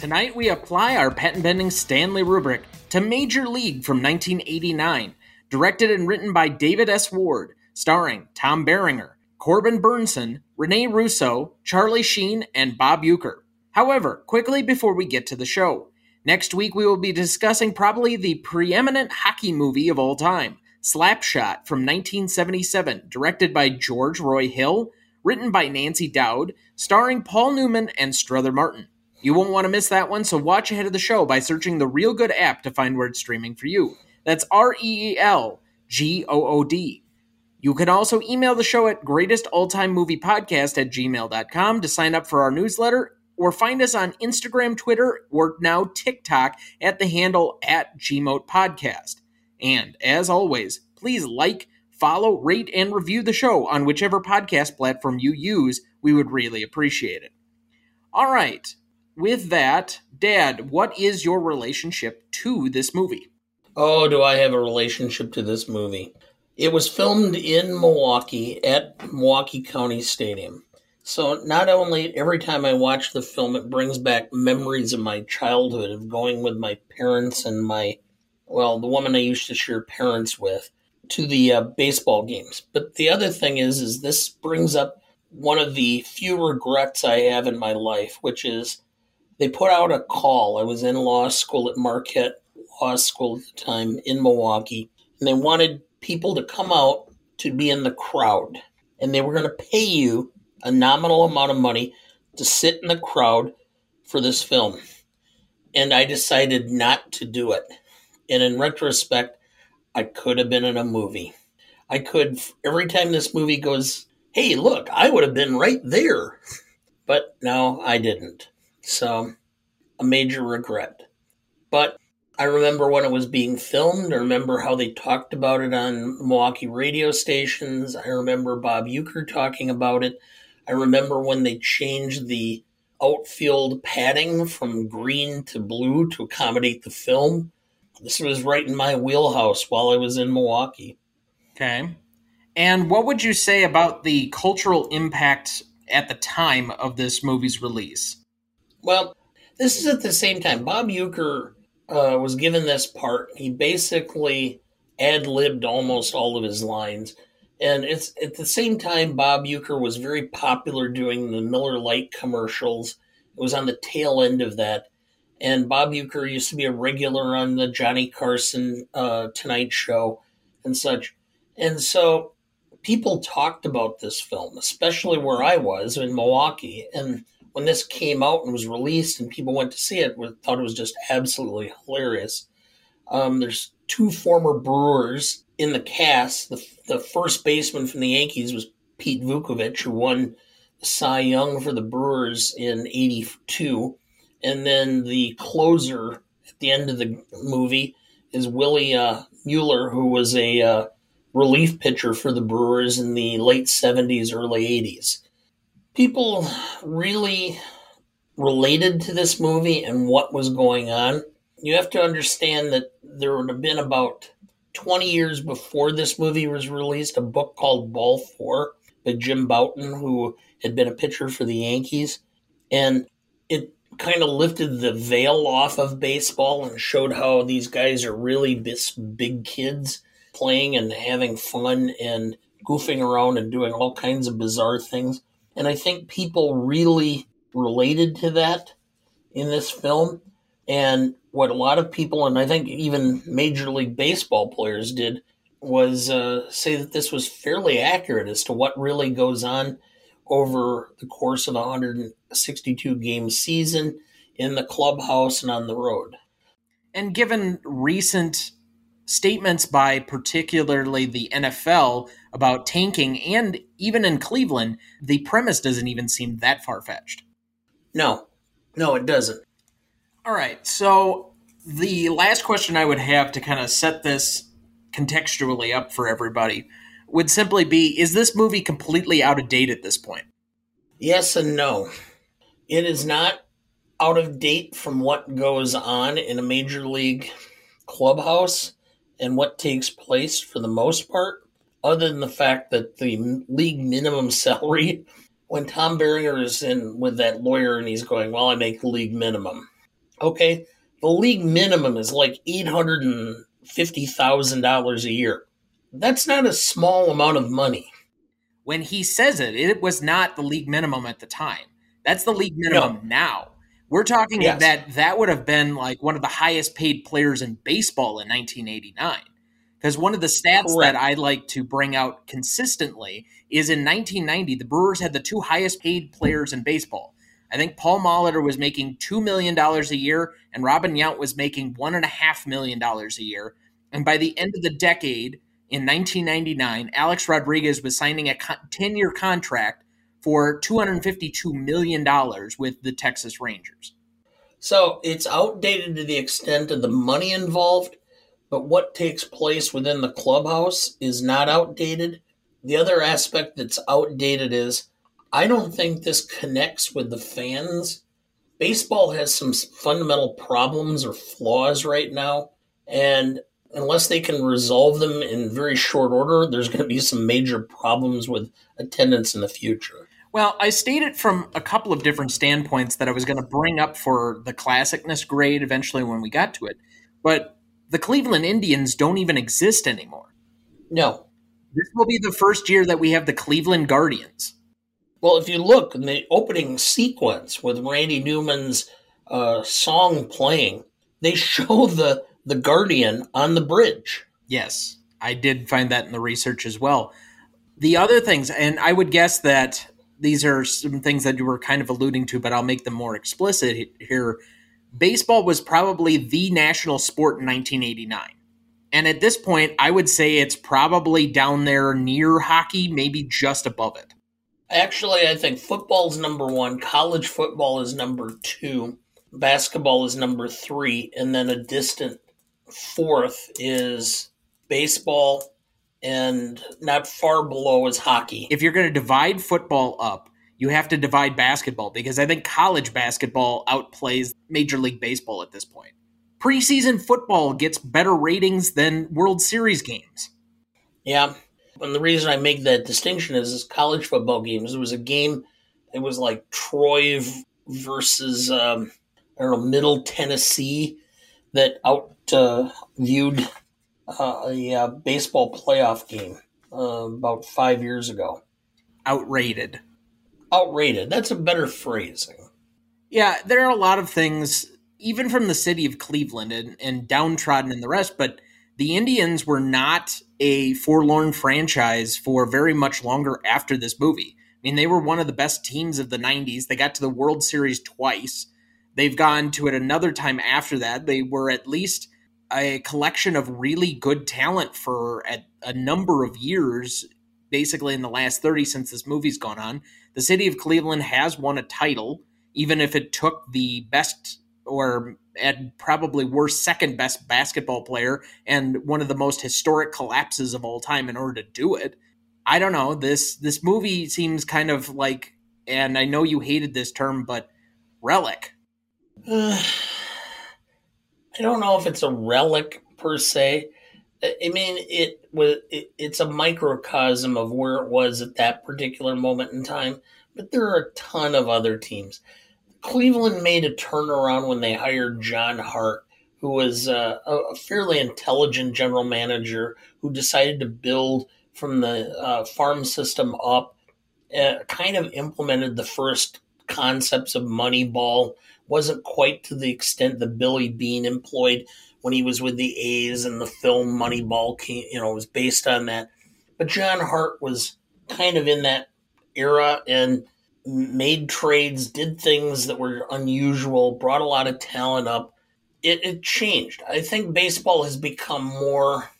Tonight we apply our patent pending Stanley rubric to Major League from 1989, directed and written by David S. Ward, starring Tom Berenger, Corbin Bernsen, Rene Russo, Charlie Sheen, and Bob Uecker. However, quickly before we get to the show, next week we will be discussing probably the preeminent hockey movie of all time, Slapshot from 1977, directed by George Roy Hill, written by Nancy Dowd, starring Paul Newman and Strother Martin. You won't want to miss that one, so watch ahead of the show by searching the Reelgood app to find where it's streaming for you. That's R E E L G O O D. You can also email the show at greatestalltimemoviepodcast at gmail.com to sign up for our newsletter or find us on Instagram, Twitter, or now TikTok at the handle at GMOAT Podcast. And as always, please like, follow, rate, and review the show on whichever podcast platform you use. We would really appreciate it. All right. With that, Dad, what is your relationship to this movie? Oh, do I have a relationship to this movie? It was filmed in Milwaukee at Milwaukee County Stadium. So not only every time I watch the film, it brings back memories of my childhood of going with my parents and my, well, the woman I used to share parents with to the uh, baseball games. But the other thing is, is this brings up one of the few regrets I have in my life, which is they put out a call. I was in law school at Marquette Law School at the time in Milwaukee, and they wanted people to come out to be in the crowd, and they were going to pay you a nominal amount of money to sit in the crowd for this film. And I decided not to do it. And in retrospect, I could have been in a movie. I could, every time this movie goes, hey, look, I would have been right there. But no, I didn't. So, a major regret. But I remember when it was being filmed. I remember how they talked about it on Milwaukee radio stations. I remember Bob Uecker talking about it. I remember when they changed the outfield padding from green to blue to accommodate the film. This was right in my wheelhouse while I was in Milwaukee. Okay. And what would you say about the cultural impact at the time of this movie's release? Well, this is at the same time. Bob Uecker uh, was given this part. He basically ad libbed almost all of his lines. And it's at the same time, Bob Uecker was very popular doing the Miller Lite commercials. It was on the tail end of that. And Bob Uecker used to be a regular on the Johnny Carson uh, Tonight Show and such. And so people talked about this film, especially where I was in Milwaukee. And when this came out and was released and people went to see it, thought it was just absolutely hilarious. Um, there's two former Brewers in the cast. The, the first baseman from the Yankees was Pete Vuckovich, who won Cy Young for the Brewers in '82, and then the closer at the end of the movie is Willie uh, Mueller, who was a uh, relief pitcher for the Brewers in the late '70s, early '80s. People really related to this movie and what was going on. You have to understand that there would have been about 20 years before this movie was released, a book called Ball Four by Jim Bouton, who had been a pitcher for the Yankees. And it kind of lifted the veil off of baseball and showed how these guys are really big kids playing and having fun and goofing around and doing all kinds of bizarre things. And I think people really related to that in this film. And what a lot of people, and I think even Major League Baseball players did, was uh, say that this was fairly accurate as to what really goes on over the course of a 162 game season in the clubhouse and on the road. And given recent statements by particularly the NFL about tanking and even in Cleveland, the premise doesn't even seem that far fetched. No, no, it doesn't. All right. So the last question I would have to kind of set this contextually up for everybody would simply be is this movie completely out of date at this point? Yes and no. It is not out of date from what goes on in a major league clubhouse and what takes place for the most part, other than the fact that the league minimum salary, when Tom Berenger is in with that lawyer and he's going, Well, I make the league minimum. Okay, the league minimum is like $850,000 a year. That's not a small amount of money. When he says it, it was not the league minimum at the time. That's the league minimum no. now. We're talking yes. that that would have been like one of the highest paid players in baseball in 1989. Because one of the stats Correct. that I like to bring out consistently is in 1990, the Brewers had the two highest paid players in baseball. I think Paul Molitor was making $2 million a year, and Robin Yount was making $1.5 million a year. And by the end of the decade, in 1999, Alex Rodriguez was signing a 10 year contract for $252 million with the Texas Rangers. So it's outdated to the extent of the money involved, but what takes place within the clubhouse is not outdated. The other aspect that's outdated is I don't think this connects with the fans. Baseball has some fundamental problems or flaws right now, and unless they can resolve them in very short order, there's going to be some major problems with attendance in the future. Well, I stated from a couple of different standpoints that I was going to bring up for the classicness grade eventually when we got to it. But the Cleveland Indians don't even exist anymore. No. This will be the first year that we have the Cleveland Guardians. Well, if you look in the opening sequence with Randy Newman's uh, song playing, they show the the Guardian on the bridge. Yes, I did find that in the research as well. The other things, and I would guess that these are some things that you were kind of alluding to, but I'll make them more explicit here. Baseball was probably the national sport in 1989. And at this point, I would say it's probably down there near hockey, maybe just above it. Actually, I think football is number one, college football is number two, basketball is number three, and then a distant fourth is baseball, and not far below is hockey. If you're going to divide football up, you have to divide basketball because I think college basketball outplays Major League Baseball at this point. Preseason football gets better ratings than World Series games. Yeah. And the reason I make that distinction is, is college football games. It was a game, it was like Troy versus, um, I don't know, Middle Tennessee that out uh, viewed uh, a uh, baseball playoff game uh, about five years ago. Outrated. Outrated. That's a better phrasing. Yeah, there are a lot of things, even from the city of Cleveland and, and downtrodden and the rest, but the Indians were not a forlorn franchise for very much longer after this movie. I mean, they were one of the best teams of the 90s. They got to the World Series twice. They've gone to it another time after that. They were at least a collection of really good talent for a, a, number of years, basically in the last 30 since this movie's gone on. The city of Cleveland has won a title, even if it took the best or at probably worst second best basketball player and one of the most historic collapses of all time in order to do it. I don't know. This this movie seems kind of like and I know you hated this term, but relic. I don't know if it's a relic per se. I mean, it was it, it's a microcosm of where it was at that particular moment in time. But there are a ton of other teams. Cleveland made a turnaround when they hired John Hart, who was uh, a fairly intelligent general manager who decided to build from the uh, farm system up. Uh, kind of implemented the first concepts of Moneyball wasn't quite to the extent that Billy Beane employed when he was with the A's and the film Moneyball came, you know, was based on that. But John Hart was kind of in that era and made trades, did things that were unusual, brought a lot of talent up. It, it changed. I think baseball has become more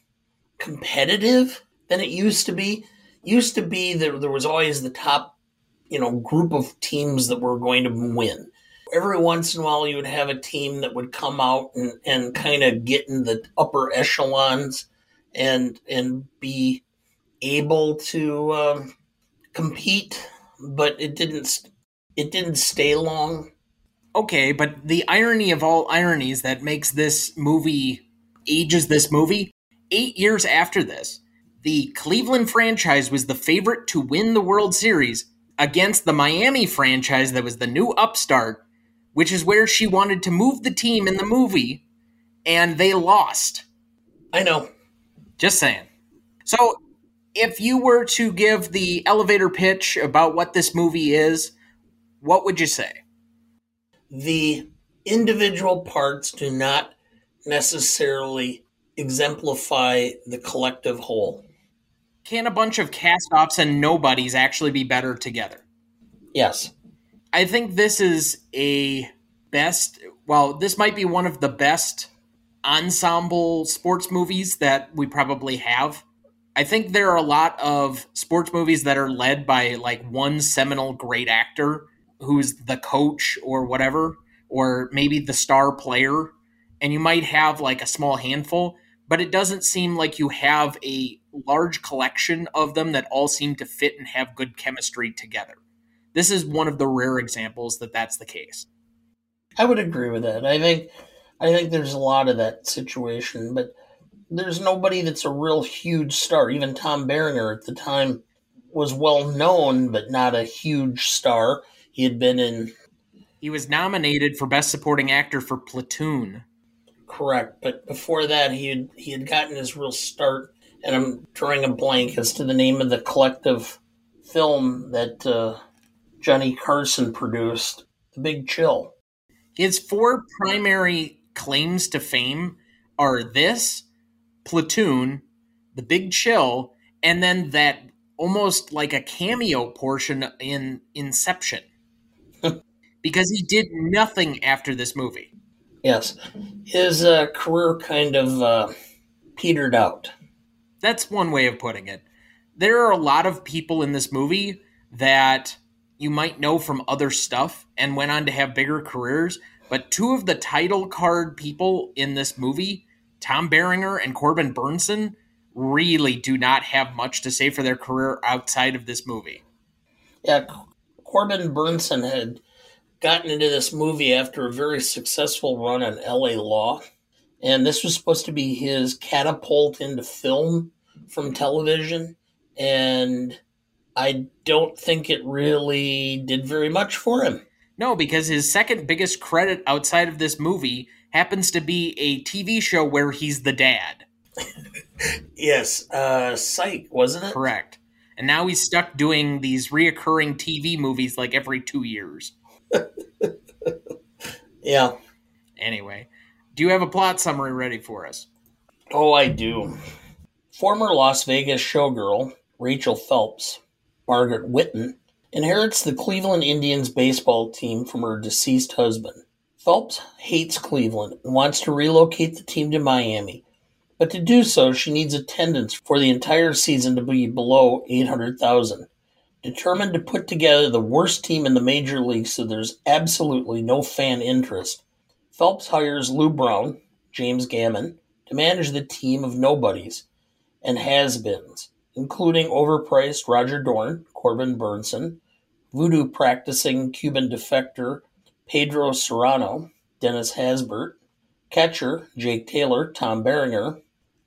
competitive than it used to be. Used to be that there was always the top, you know, group of teams that were going to win every once in a while you would have a team that would come out and, and kind of get in the upper echelons and and be able to um, compete, but it didn't it didn't stay long. Okay, but the irony of all ironies that makes this movie ages this movie, eight years after this, the Cleveland franchise was the favorite to win the World Series against the Miami franchise that was the new upstart, which is where she wanted to move the team in the movie, and they lost. I know. Just saying. So, if you were to give the elevator pitch about what this movie is, what would you say? The individual parts do not necessarily exemplify the collective whole. Can a bunch of cast offs and nobodies actually be better together? Yes. I think this is a best, well, this might be one of the best ensemble sports movies that we probably have. I think there are a lot of sports movies that are led by like one seminal great actor who's the coach or whatever, or maybe the star player, and you might have like a small handful, but it doesn't seem like you have a large collection of them that all seem to fit and have good chemistry together. This is one of the rare examples that that's the case. I would agree with that. I think I think there's a lot of that situation, but there's nobody that's a real huge star. Even Tom Berenger at the time was well known, but not a huge star. He had been in. He was nominated for Best Supporting Actor for Platoon. Correct, but before that, he had he had gotten his real start, and I'm drawing a blank as to the name of the collective film that uh, Johnny Carson produced, The Big Chill. His four primary claims to fame are this, Platoon, The Big Chill, and then that almost like a cameo portion in Inception. because he did nothing after this movie. Yes. His uh, career kind of uh, petered out. That's one way of putting it. There are a lot of people in this movie that you might know from other stuff and went on to have bigger careers, but two of the title card people in this movie, Tom Berenger and Corbin Bernsen, really do not have much to say for their career outside of this movie. Yeah, Corbin Bernsen had gotten into this movie after a very successful run on LA Law. And this was supposed to be his catapult into film from television. And I don't think it really did very much for him. No, because his second biggest credit outside of this movie happens to be a TV show where he's the dad. yes, uh, Psych, wasn't it? Correct. And now he's stuck doing these reoccurring TV movies like every two years. yeah. Anyway, do you have a plot summary ready for us? Oh, I do. Former Las Vegas showgirl Rachel Phelps, Margaret Whitton, inherits the Cleveland Indians baseball team from her deceased husband. Phelps hates Cleveland and wants to relocate the team to Miami, but to do so, she needs attendance for the entire season to be below 800,000. Determined to put together the worst team in the major leagues so there's absolutely no fan interest, Phelps hires Lou Brown, James Gammon, to manage the team of nobodies and has beens, including overpriced Roger Dorn, Corbin Bernsen, voodoo practicing Cuban defector Pedro Cerrano, Dennis Haysbert, catcher Jake Taylor, Tom Berenger,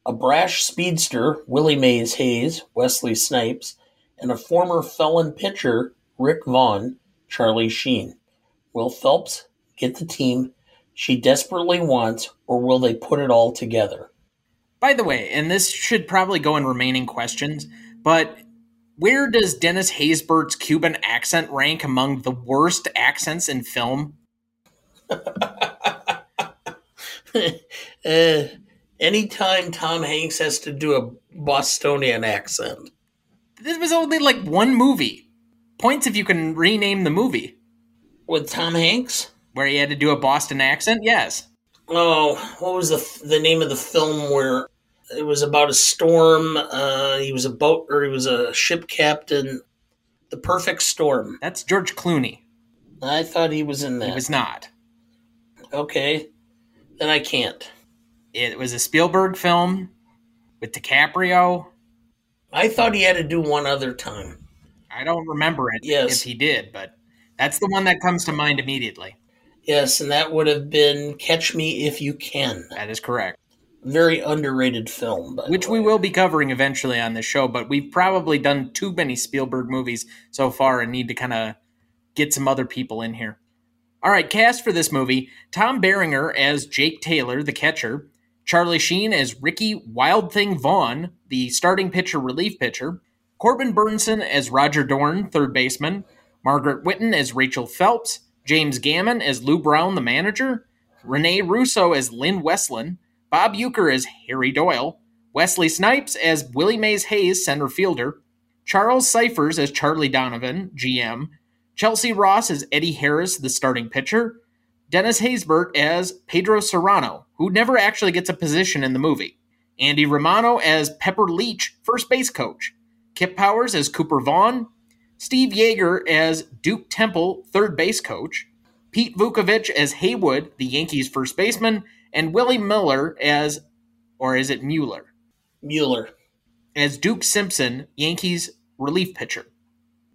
a brash speedster Willie Mays Hays, Wesley Snipes, and a former felon pitcher, Rick Vaughn, Charlie Sheen. Will Phelps get the team she desperately wants, or will they put it all together? By the way, and this should probably go in remaining questions, but where does Dennis Haysbert's Cuban accent rank among the worst accents in film? uh, anytime Tom Hanks has to do a Bostonian accent. This was only like one movie. Points if you can rename the movie. With Tom Hanks? Where he had to do a Boston accent? Yes. Oh, what was the the name of the film where it was about a storm? Uh, he was a boat or he was a ship captain. The Perfect Storm. That's George Clooney. I thought he was in that. He was not. Okay. Then I can't. It was a Spielberg film with DiCaprio. I thought he had to do one other time. I don't remember it Yes. if he did, but that's the one that comes to mind immediately. Yes, and that would have been Catch Me If You Can. That is correct. Very underrated film, the Which we will be covering eventually on this show, but we've probably done too many Spielberg movies so far and need to kind of get some other people in here. All right, cast for this movie Tom Berenger as Jake Taylor, the catcher, Charlie Sheen as Ricky Wild Thing Vaughn, the starting pitcher relief pitcher, Corbin Bernsen as Roger Dorn, third baseman, Margaret Whitton as Rachel Phelps, James Gammon as Lou Brown, the manager, Rene Russo as Lynn Westland, Bob Uecker as Harry Doyle, Wesley Snipes as Willie Mays Hays, center fielder, Charles Cyphers as Charlie Donovan, GM, Chelcie Ross as Eddie Harris, the starting pitcher, Dennis Haysbert as Pedro Cerrano, who never actually gets a position in the movie, Andy Romano as Pepper Leach, first base coach, Kip Powers as Cooper Vaughn, Steve Yeager as Duke Temple, third base coach, Pete Vuckovich as Haywood, the Yankees' first baseman, and Willie Miller as, or is it Mueller, Mueller. as Duke Simpson, Yankees relief pitcher.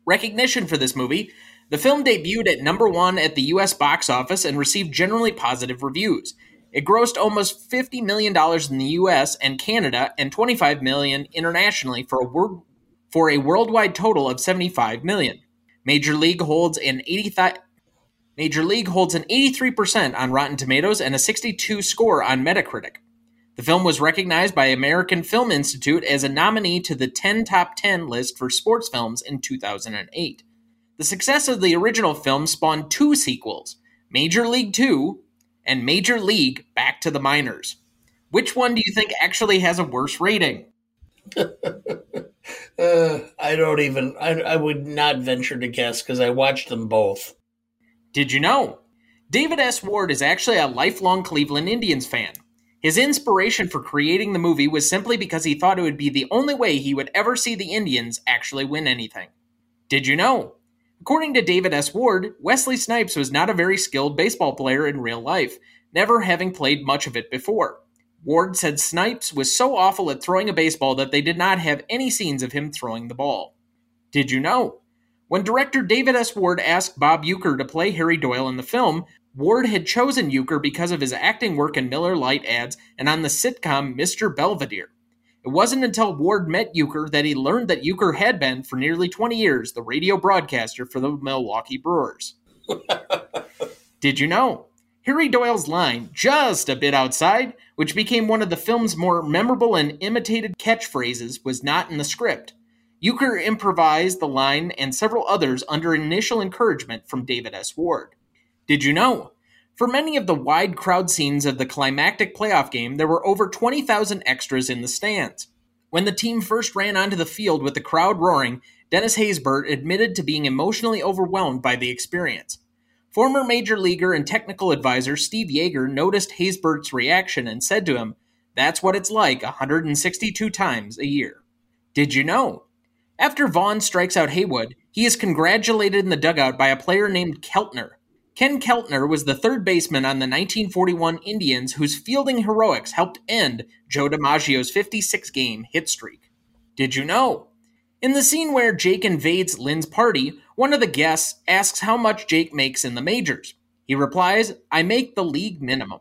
Recognition for this movie the film debuted at number one at the US box office and received generally positive reviews. It grossed almost $50 million in the US and Canada and 25 million internationally for a, wor- for a worldwide total of 75 million. Major League holds an 80 th- Major League holds an 83% on Rotten Tomatoes and a 62 score on Metacritic. The film was recognized by American Film Institute as a nominee to the 10 Top 10 list for sports films in 2008. The success of the original film spawned two sequels Major League 2 and Major League Back to the Minors. Which one do you think actually has a worse rating? Uh, I don't even. I, I would not venture to guess because I watched them both. Did you know? David S. Ward is actually a lifelong Cleveland Indians fan. His inspiration for creating the movie was simply because he thought it would be the only way he would ever see the Indians actually win anything. Did you know? According to David S. Ward, Wesley Snipes was not a very skilled baseball player in real life, never having played much of it before. Ward said Snipes was so awful at throwing a baseball that they did not have any scenes of him throwing the ball. Did you know? When director David S. Ward asked Bob Uecker to play Harry Doyle in the film, Ward had chosen Uecker because of his acting work in Miller Lite ads and on the sitcom Mr. Belvedere. It wasn't until Ward met Uecker that he learned that Uecker had been, for nearly 20 years, the radio broadcaster for the Milwaukee Brewers. Did you know? Harry Doyle's line, just a bit outside, which became one of the film's more memorable and imitated catchphrases, was not in the script. Uecker improvised the line and several others under initial encouragement from David S. Ward. Did you know? For many of the wide crowd scenes of the climactic playoff game, there were over 20,000 extras in the stands. When the team first ran onto the field with the crowd roaring, Dennis Haysbert admitted to being emotionally overwhelmed by the experience. Former major leaguer and technical advisor Steve Yeager noticed Haysbert's reaction and said to him, That's what it's like 162 times a year. Did you know? After Vaughn strikes out Haywood, he is congratulated in the dugout by a player named Keltner. Ken Keltner was the third baseman on the 1941 Indians whose fielding heroics helped end Joe DiMaggio's 56 game hit streak. Did you know? In the scene where Jake invades Lynn's party, one of the guests asks how much Jake makes in the majors. He replies, I make the league minimum.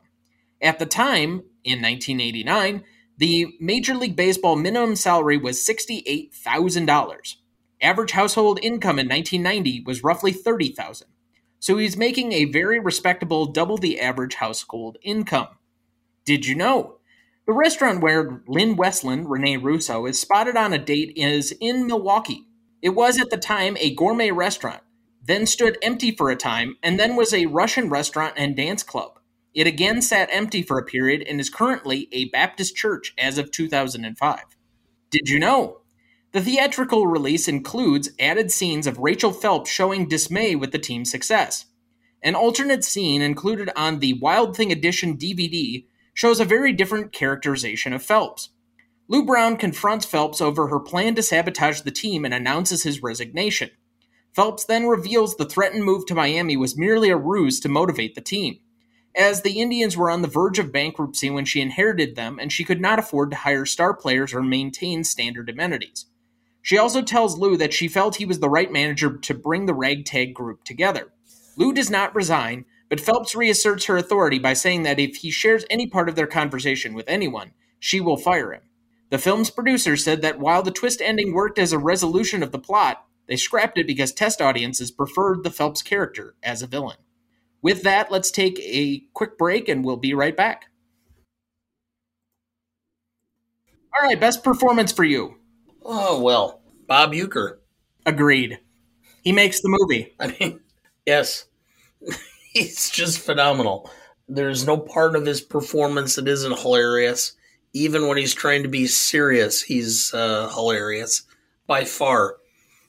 At the time, in 1989, the Major League Baseball minimum salary was $68,000. Average household income in 1990 was roughly 30,000. So he's making a very respectable double the average household income. Did you know? The restaurant where Lynn Westland, Rene Russo, is spotted on a date is in Milwaukee. It was at the time a gourmet restaurant, then stood empty for a time, and then was a Russian restaurant and dance club. It again sat empty for a period and is currently a Baptist church as of 2005. Did you know? The theatrical release includes added scenes of Rachel Phelps showing dismay with the team's success. An alternate scene included on the Wild Thing Edition DVD shows a very different characterization of Phelps. Lou Brown confronts Phelps over her plan to sabotage the team and announces his resignation. Phelps then reveals the threatened move to Miami was merely a ruse to motivate the team, as the Indians were on the verge of bankruptcy when she inherited them and she could not afford to hire star players or maintain standard amenities. She also tells Lou that she felt he was the right manager to bring the ragtag group together. Lou does not resign, but Phelps reasserts her authority by saying that if he shares any part of their conversation with anyone, she will fire him. The film's producer said that while the twist ending worked as a resolution of the plot, they scrapped it because test audiences preferred the Phelps character as a villain. With that, let's take a quick break and we'll be right back. All right, best performance for you. Oh, well, Bob Uecker. Agreed. He makes the movie. I mean, yes, he's just phenomenal. There's no part of his performance that isn't hilarious. Even when he's trying to be serious, he's uh, hilarious by far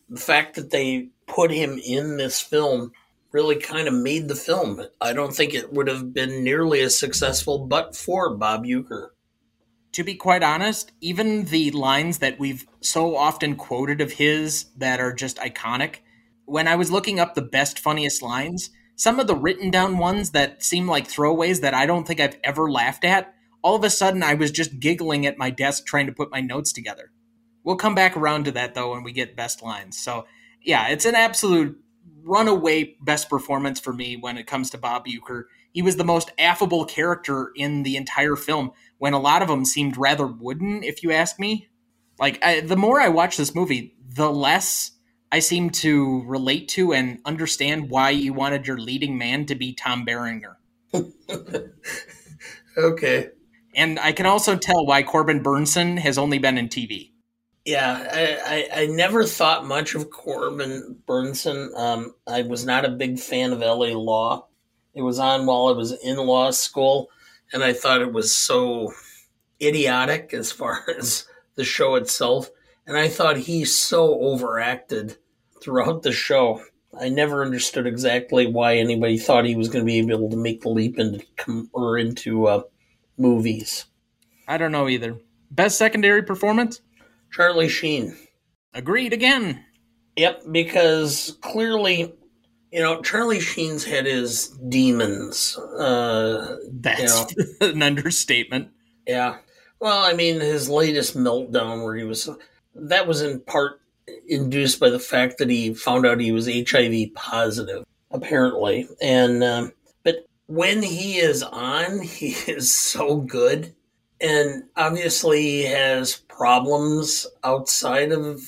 the fact that they put him in this film really kind of made the film. I don't think it would have been nearly as successful but for Bob Uecker. To be quite honest, even the lines that we've so often quoted of his that are just iconic, when I was looking up the best, funniest lines, some of the written down ones that seem like throwaways that I don't think I've ever laughed at, all of a sudden I was just giggling at my desk trying to put my notes together. We'll come back around to that though when we get best lines. So yeah, it's an absolute runaway best performance for me when it comes to Bob Uecker. He was the most affable character in the entire film when a lot of them seemed rather wooden, if you ask me. Like, I, the more I watch this movie, the less I seem to relate to and understand why you wanted your leading man to be Tom Berenger. okay. And I can also tell why Corbin Bernsen has only been in TV. Yeah, I, I, I, never thought much of Corbin Bernsen. Um, I was not a big fan of LA Law. It was on while I was in law school, and I thought it was so idiotic as far as the show itself. And I thought he so overacted throughout the show. I never understood exactly why anybody thought he was going to be able to make the leap into or into uh, movies. I don't know either. Best secondary performance? Charlie Sheen. Agreed again. Yep, because clearly, you know, Charlie Sheen's had his demons. Uh, That's you know. an understatement. Yeah. Well, I mean, his latest meltdown where he was, that was in part induced by the fact that he found out he was HIV positive, apparently. And, um, but when he is on, he is so good. And obviously, has problems outside of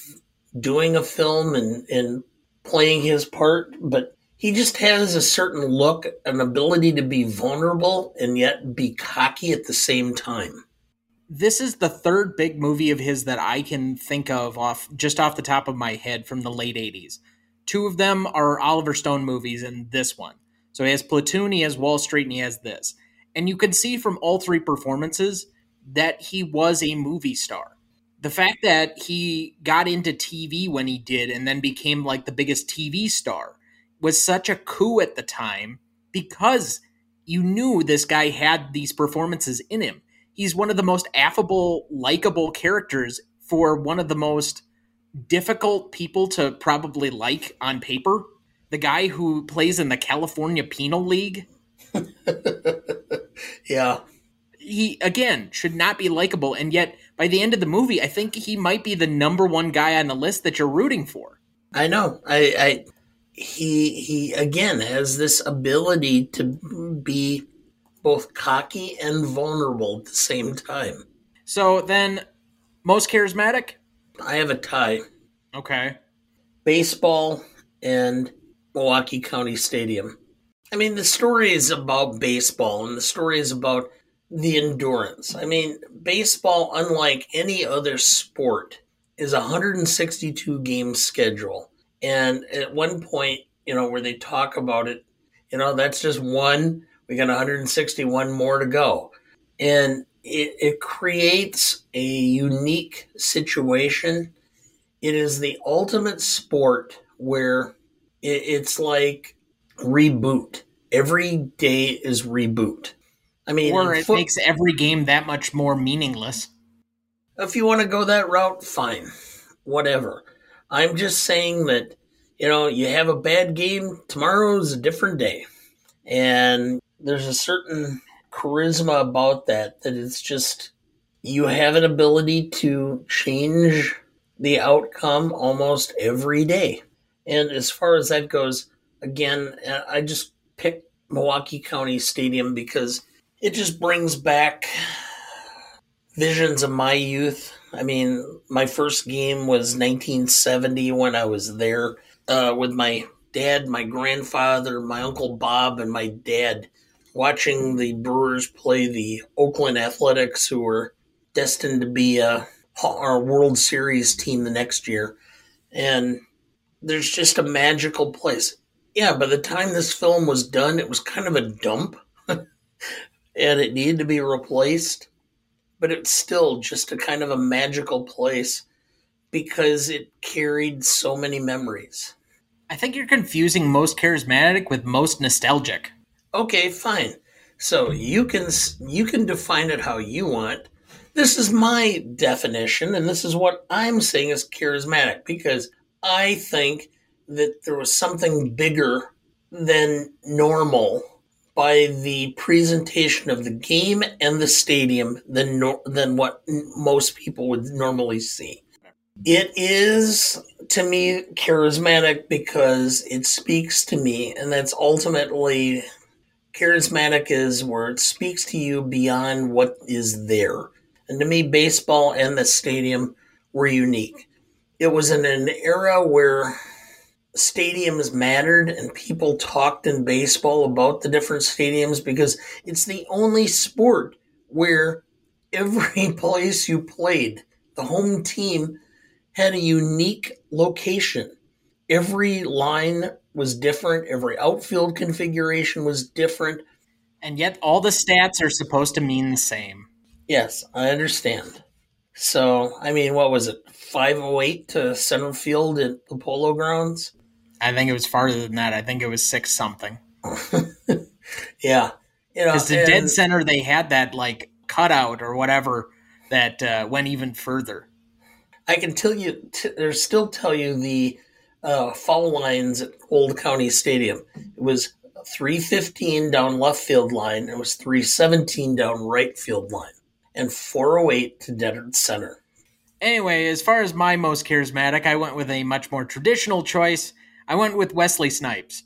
doing a film and, and playing his part, but he just has a certain look, an ability to be vulnerable and yet be cocky at the same time. This is the third big movie of his that I can think of off just off the top of my head from the late 80s. Two of them are Oliver Stone movies and this one. So he has Platoon, he has Wall Street, and he has this. And you can see from all three performances that he was a movie star the fact that he got into TV when he did and then became like the biggest TV star was such a coup at the time because you knew this guy had these performances in him. He's one of the most affable, likable characters for one of the most difficult people to probably like on paper. The guy who plays in the California Penal League. yeah. He, again, should not be likable. And yet, by the end of the movie, I think he might be the number one guy on the list that you're rooting for. I know. I, I he he again has this ability to be both cocky and vulnerable at the same time. So then, most charismatic? I have a tie. Okay. Baseball and Milwaukee County Stadium. I mean, the story is about baseball, and the story is about the endurance. I mean, baseball, unlike any other sport, is a 162 game schedule. And at one point, you know, where they talk about it, you know, that's just one. We got 161 more to go. And it, it creates a unique situation. It is the ultimate sport where it, it's like reboot. Every day is reboot I mean, or it makes every game that much more meaningless. If you want to go that route, fine, whatever. I'm just saying that you know, you have a bad game, tomorrow's a different day. And there's a certain charisma about that that it's just you have an ability to change the outcome almost every day. And as far as that goes, again, I just picked Milwaukee County Stadium because it just brings back visions of my youth. I mean, my first game was 1970 when I was there uh, with my dad, my grandfather, my uncle Bob, and my dad watching the Brewers play the Oakland Athletics, who were destined to be a, our World Series team the next year. And there's just a magical place. Yeah, by the time this film was done, it was kind of a dump and it needed to be replaced. But it's still just a kind of a magical place because it carried so many memories. I think you're confusing most charismatic with most nostalgic. Okay, fine. So you can you can define it how you want. This is my definition, and this is what I'm saying is charismatic because I think that there was something bigger than normal by the presentation of the game and the stadium than than what most people would normally see. It is to me charismatic because it speaks to me, and that's ultimately charismatic is where it speaks to you beyond what is there. And to me, baseball and the stadium were unique. It was in an era where stadiums mattered and people talked in baseball about the different stadiums because it's the only sport where every place you played, the home team had a unique location. Every line was different, every outfield configuration was different. And yet, all the stats are supposed to mean the same. Yes, I understand. So, I mean, what was it? 508 to center field at the Polo Grounds? I think it was farther than that. I think it was six something. yeah. You know, because the dead center, they had that like cutout or whatever that uh, went even further. I can tell you, t- there's still tell you the uh, foul lines at Old County Stadium. It was 315 down left field line. It was 317 down right field line, and 408 to dead center. Anyway, as far as my most charismatic, I went with a much more traditional choice. I went with Wesley Snipes.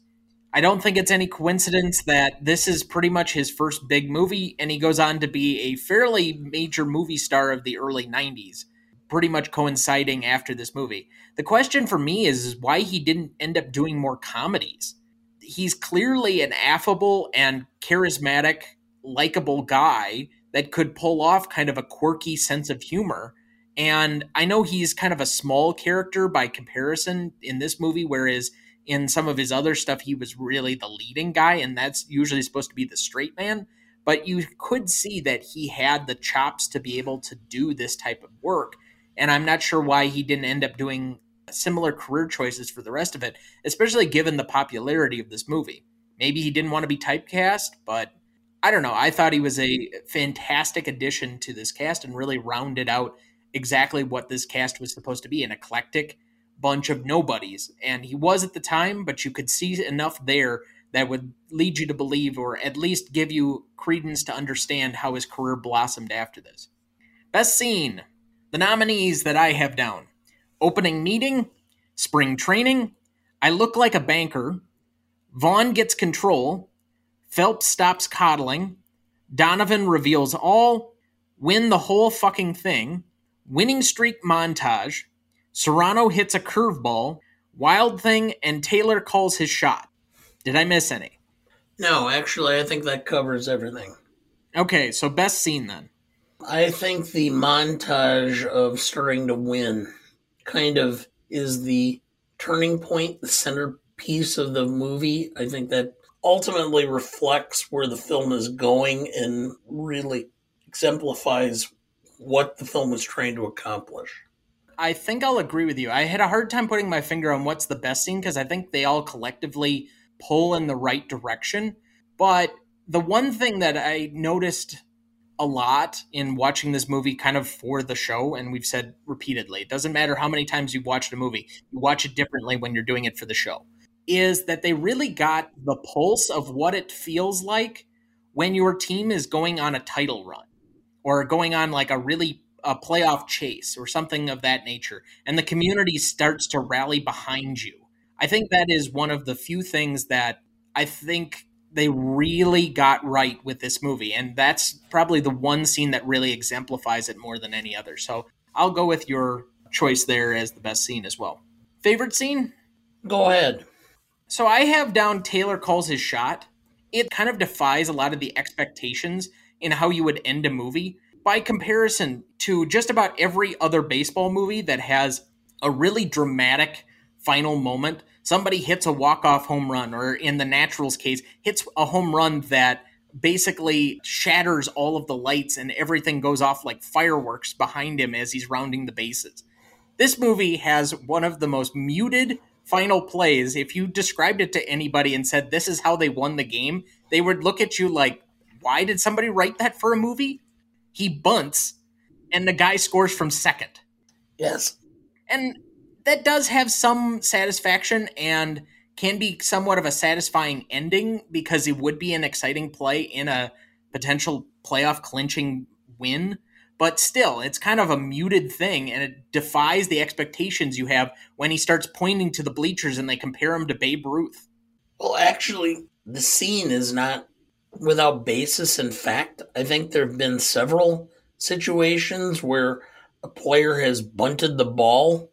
I don't think it's any coincidence that this is pretty much his first big movie, and he goes on to be a fairly major movie star of the early 90s pretty much coinciding after this movie. The question for me is, why he didn't end up doing more comedies. He's clearly an affable and charismatic, likable guy that could pull off kind of a quirky sense of humor. And I know he's kind of a small character by comparison in this movie, whereas in some of his other stuff, he was really the leading guy, and that's usually supposed to be the straight man. But you could see that he had the chops to be able to do this type of work. And I'm not sure why he didn't end up doing similar career choices for the rest of it, especially given the popularity of this movie. Maybe he didn't want to be typecast, but I don't know. I thought he was a fantastic addition to this cast and really rounded out exactly what this cast was supposed to be an eclectic bunch of nobodies. And he was at the time, but you could see enough there that would lead you to believe or at least give you credence to understand how his career blossomed after this. Best scene the nominees that I have down opening meeting, spring training, I look like a banker, Vaughn gets control, Phelps stops coddling, Donovan reveals all, win the whole fucking thing, winning streak montage, Cerrano hits a curveball, Wild Thing, and Taylor calls his shot. Did I miss any? No, actually, I think that covers everything. Okay, so best scene then. I think the montage of starting to win kind of is the turning point, the centerpiece of the movie. I think that ultimately reflects where the film is going and really exemplifies what the film was trying to accomplish. I think I'll agree with you. I had a hard time putting my finger on what's the best scene because I think they all collectively pull in the right direction. But the one thing that I noticed a lot in watching this movie kind of for the show and we've said repeatedly it doesn't matter how many times you've watched a movie you watch it differently when you're doing it for the show is that they really got the pulse of what it feels like when your team is going on a title run or going on like a really a playoff chase or something of that nature and the community starts to rally behind you. I think that is one of the few things that i think they really got right with this movie and that's probably the one scene that really exemplifies it more than any other. So i'll go with your choice there as the best scene as well. Favorite scene? Go ahead. So i have down taylor calls his shot. It kind of defies a lot of the expectations in how you would end a movie by comparison to just about every other baseball movie that has a really dramatic final moment. Somebody hits a walk-off home run, or in the Naturals case, hits a home run that basically shatters all of the lights and everything goes off like fireworks behind him as he's rounding the bases. This movie has one of the most muted final plays. If you described it to anybody and said this is how they won the game, they would look at you like, why did somebody write that for a movie? he bunts and the guy scores from second. Yes. And that does have some satisfaction and can be somewhat of a satisfying ending because it would be an exciting play in a potential playoff clinching win. But still, it's kind of a muted thing and it defies the expectations you have when he starts pointing to the bleachers and they compare him to Babe Ruth. Well, actually, the scene is not without basis in fact. I think there have been several situations where a player has bunted the ball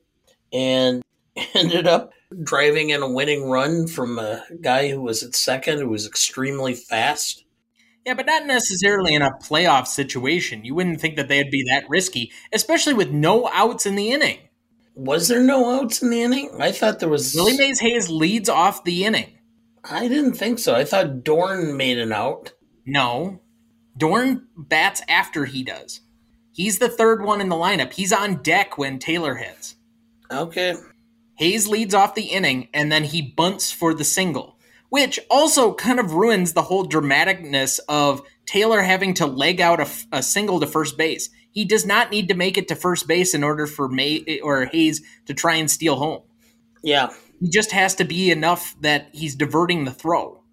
and ended up driving in a winning run from a guy who was at second who was extremely fast. Yeah, but not necessarily in a playoff situation. You wouldn't think that they'd be that risky, especially with no outs in the inning. Was there no outs in the inning? I thought there was. Willie Mays Hays leads off the inning. I didn't think so. I thought Dorn made an out. No. Dorn bats after he does. He's the third one in the lineup. He's on deck when Taylor hits. Okay. Hays leads off the inning and then he bunts for the single, which also kind of ruins the whole dramaticness of Taylor having to leg out a, a single to first base. He does not need to make it to first base in order for May or Hays to try and steal home. Yeah. He just has to be enough that he's diverting the throw.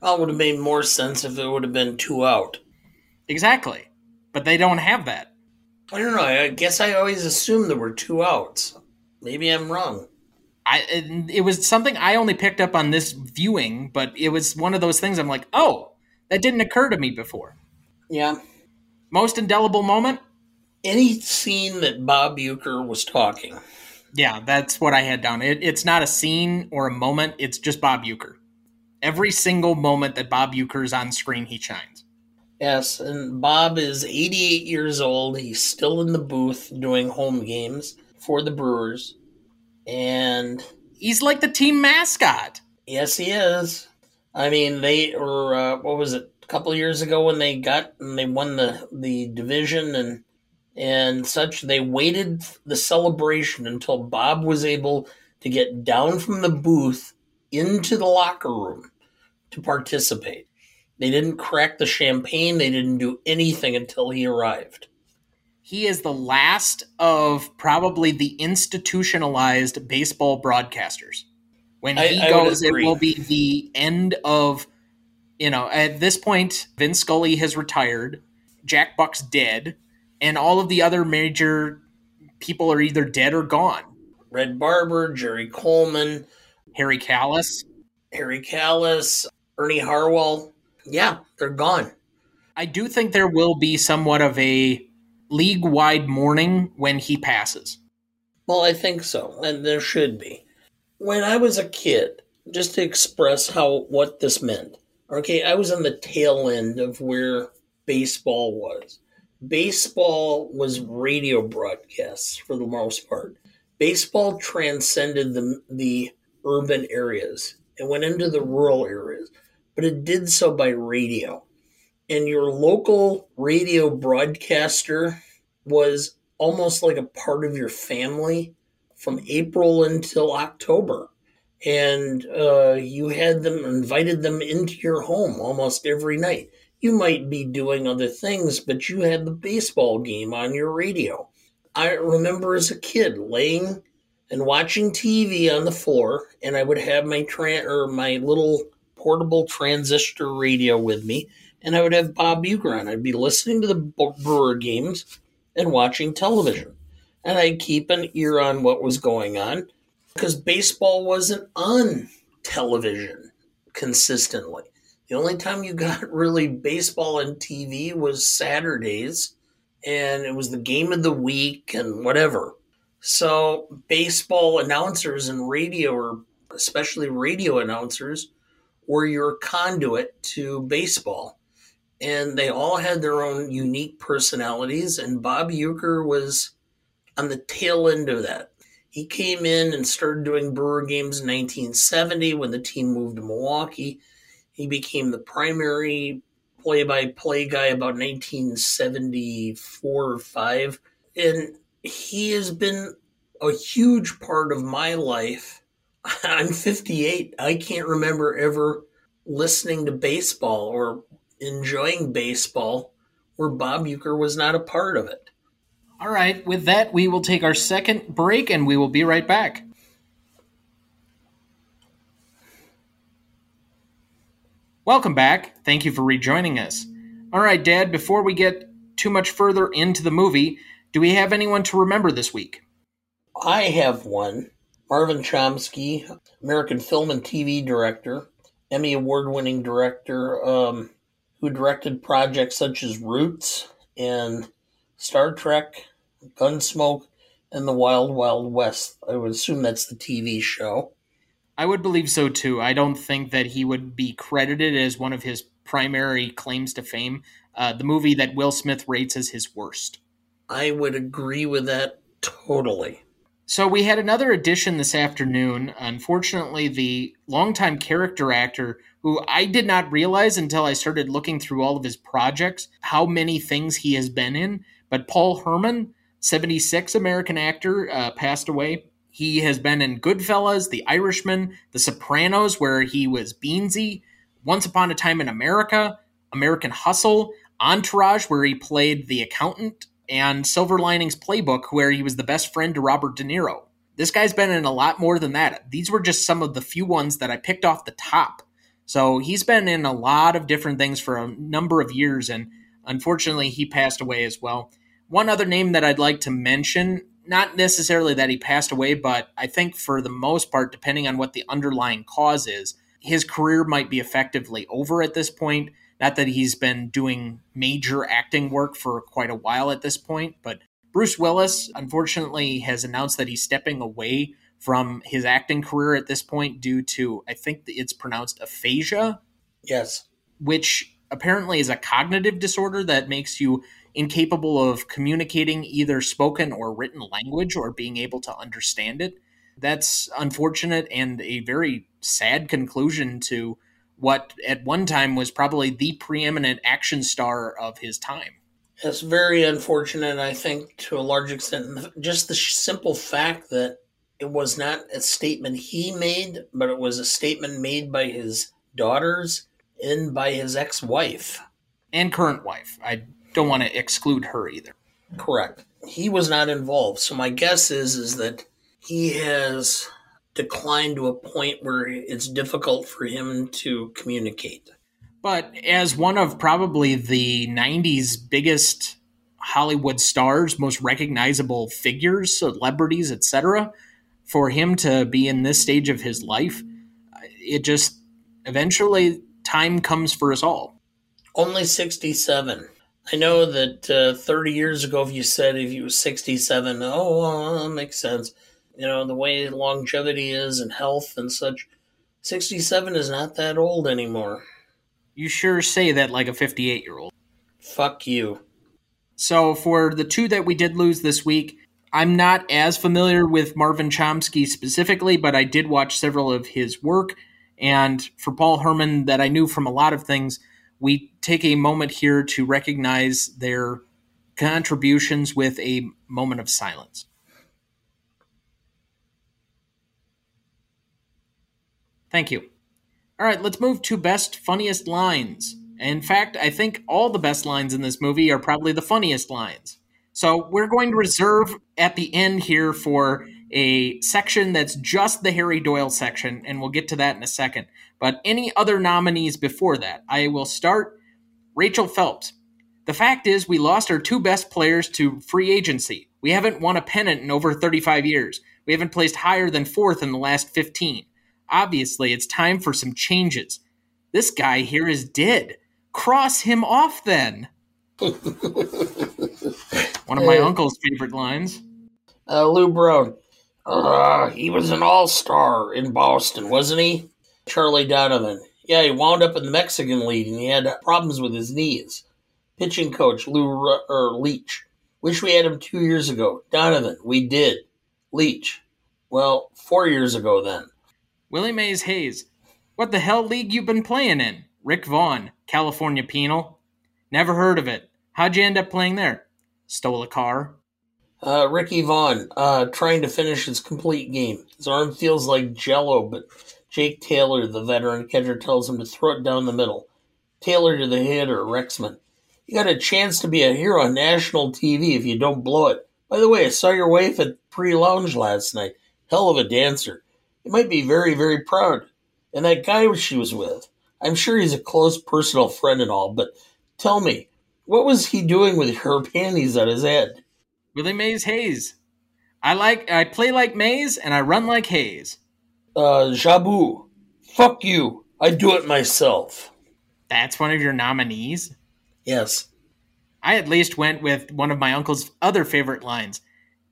That would have made more sense if it would have been two out. Exactly. But they don't have that. I don't know. I guess I always assumed there were two outs. Maybe I'm wrong. I it was something I only picked up on this viewing, but it was one of those things I'm like, "Oh, that didn't occur to me before." Yeah. Most indelible moment? Any scene that Bob Uecker was talking. Yeah, that's what I had down. It, it's not a scene or a moment. It's just Bob Uecker. Every single moment that Bob is on screen, he shines. Yes, and Bob is 88 years old. He's still in the booth doing home games for the Brewers. And he's like the team mascot. Yes, he is. I mean, they were, uh, what was it, a couple years ago when they got and they won the, the division and and such. They waited the celebration until Bob was able to get down from the booth into the locker room to participate. They didn't crack the champagne, they didn't do anything until he arrived. He is the last of probably the institutionalized baseball broadcasters. When he I, I goes, it will be the end of, you know, at this point, Vince Scully has retired, Jack Buck's dead and all of the other major people are either dead or gone. Red Barber, Jerry Coleman, Harry Kalas, Harry Kalas, Ernie Harwell. Yeah, they're gone. I do think there will be somewhat of a league wide mourning when he passes. Well, I think so, and there should be. When I was a kid, just to express how what this meant. Okay, I was on the tail end of where baseball was baseball was radio broadcasts for the most part. Baseball transcended the, the urban areas and went into the rural areas, but it did so by radio. And your local radio broadcaster was almost like a part of your family from April until October. And uh, you had them, invited them into your home almost every night. You might be doing other things, but you had the baseball game on your radio. I remember as a kid laying and watching TV on the floor, and I would have my tran or my little portable transistor radio with me, and I would have Bob Uecker. I'd be listening to the Brewer games and watching television, and I'd keep an ear on what was going on because baseball wasn't on television consistently. The only time you got really baseball and TV was Saturdays, and it was the game of the week and whatever. So, baseball announcers and radio, or especially radio announcers, were your conduit to baseball. And they all had their own unique personalities, and Bob Uecker was on the tail end of that. He came in and started doing Brewer games in 1970 when the team moved to Milwaukee. He became the primary play by play guy about 1974 or 5. And he has been a huge part of my life. I'm 58. I can't remember ever listening to baseball or enjoying baseball where Bob Uecker was not a part of it. All right, with that, we will take our second break and we will be right back. Welcome back. Thank you for rejoining us. All right, Dad, before we get too much further into the movie, do we have anyone to remember this week? I have one. Marvin Chomsky, American film and TV director, Emmy Award winning director, um, who directed projects such as Roots and Star Trek, Gunsmoke, and The Wild Wild West. I would assume that's the TV show. I would believe so too. I don't think that he would be credited as one of his primary claims to fame. Uh, the movie that Will Smith rates as his worst. I would agree with that totally. So we had another addition this afternoon. Unfortunately, the longtime character actor, who I did not realize until I started looking through all of his projects, how many things he has been in. But Paul Herman, 76 American actor, uh, passed away. He has been in Goodfellas, The Irishman, The Sopranos, where he was Beansy, Once Upon a Time in America, American Hustle, Entourage, where he played the accountant, and Silver Linings Playbook, where he was the best friend to Robert De Niro. This guy's been in a lot more than that. These were just some of the few ones that I picked off the top. So he's been in a lot of different things for a number of years, and unfortunately, he passed away as well. One other name that I'd like to mention, not necessarily that he passed away, but I think for the most part, depending on what the underlying cause is, his career might be effectively over at this point. Not that he's been doing major acting work for quite a while at this point, but Bruce Willis, unfortunately, has announced that he's stepping away from his acting career at this point due to, I think it's pronounced aphasia. Yes. Which apparently is a cognitive disorder that makes you incapable of communicating either spoken or written language or being able to understand it. That's unfortunate and a very sad conclusion to what at one time was probably the preeminent action star of his time. It's very unfortunate, I think, to a large extent. Just the simple fact that it was not a statement he made, but it was a statement made by his daughters and by his ex wife. And current wife. I don't want to exclude her either. Correct. He was not involved. So my guess is is that he has declined to a point where it's difficult for him to communicate. But as one of probably the 90s biggest Hollywood stars, most recognizable figures, celebrities, etc., for him to be in this stage of his life, it just eventually time comes for us all. Only 67. I know that uh, 30 years ago, if you said if you was 67, oh, well, that makes sense you know, the way longevity is and health and such, 67 is not that old anymore. You sure say that like a 58 year old. Fuck you. So, for the two that we did lose this week, I'm not as familiar with Marvin Chomsky specifically, but I did watch several of his work. And for Paul Herman, that I knew from a lot of things, we take a moment here to recognize their contributions with a moment of silence. Thank you. All right, let's move to best funniest lines. In fact, I think all the best lines in this movie are probably the funniest lines. So we're going to reserve at the end here for a section that's just the Harry Doyle section, and we'll get to that in a second. But any other nominees before that? I will start Rachel Phelps. The fact is, we lost our two best players to free agency. We haven't won a pennant in over 35 years. We haven't placed higher than fourth in the last 15. Obviously, it's time for some changes. This guy here is dead. Cross him off then. One of my uncle's favorite lines. Uh, Lou Brown. Uh, he was an all star in Boston, wasn't he? Charlie Donovan. Yeah, he wound up in the Mexican League and he had problems with his knees. Pitching coach Lou Ru- or Leach. Wish we had him two years ago. Donovan. We did. Leach. Well, four years ago then. Willie Mays Hays. What the hell league you been playing in? Rick Vaughn, California Penal. Never heard of it. How'd you end up playing there? Stole a car. Uh, Ricky Vaughn, uh, trying to finish his complete game. His arm feels like jello, but Jake Taylor, the veteran catcher, tells him to throw it down the middle. Taylor to the hitter, Rexman. You got a chance to be a hero on national TV if you don't blow it. By the way, I saw your wife at pre lounge last night. Hell of a dancer. You might be very, very proud. And that guy she was with. I'm sure he's a close personal friend and all, but tell me, what was he doing with her panties on his head? Willie Mays Hays. I like I play like Mays and I run like Hays. Uh, Jobu. Fuck you. I do it myself. That's one of your nominees? Yes. I at least went with one of my uncle's other favorite lines.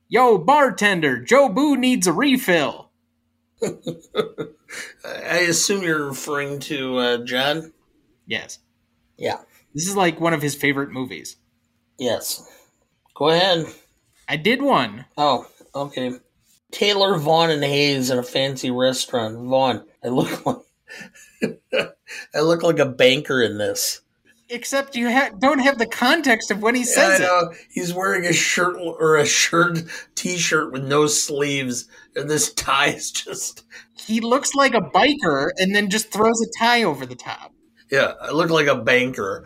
Yo, bartender, Jobu needs a refill. I assume you're referring to uh, John? Yes. Yeah. This is like one of his favorite movies. Yes. Go ahead. I did one. Oh, okay. Taylor Vaughn and Hays in a fancy restaurant. Vaughn, I look like I look like a banker in this. Except you ha- don't have the context of when he says I know. He's wearing a shirt or a shirt t-shirt with no sleeves, and this tie is just. He looks like a biker and then just throws a tie over the top. yeah. I look like a banker.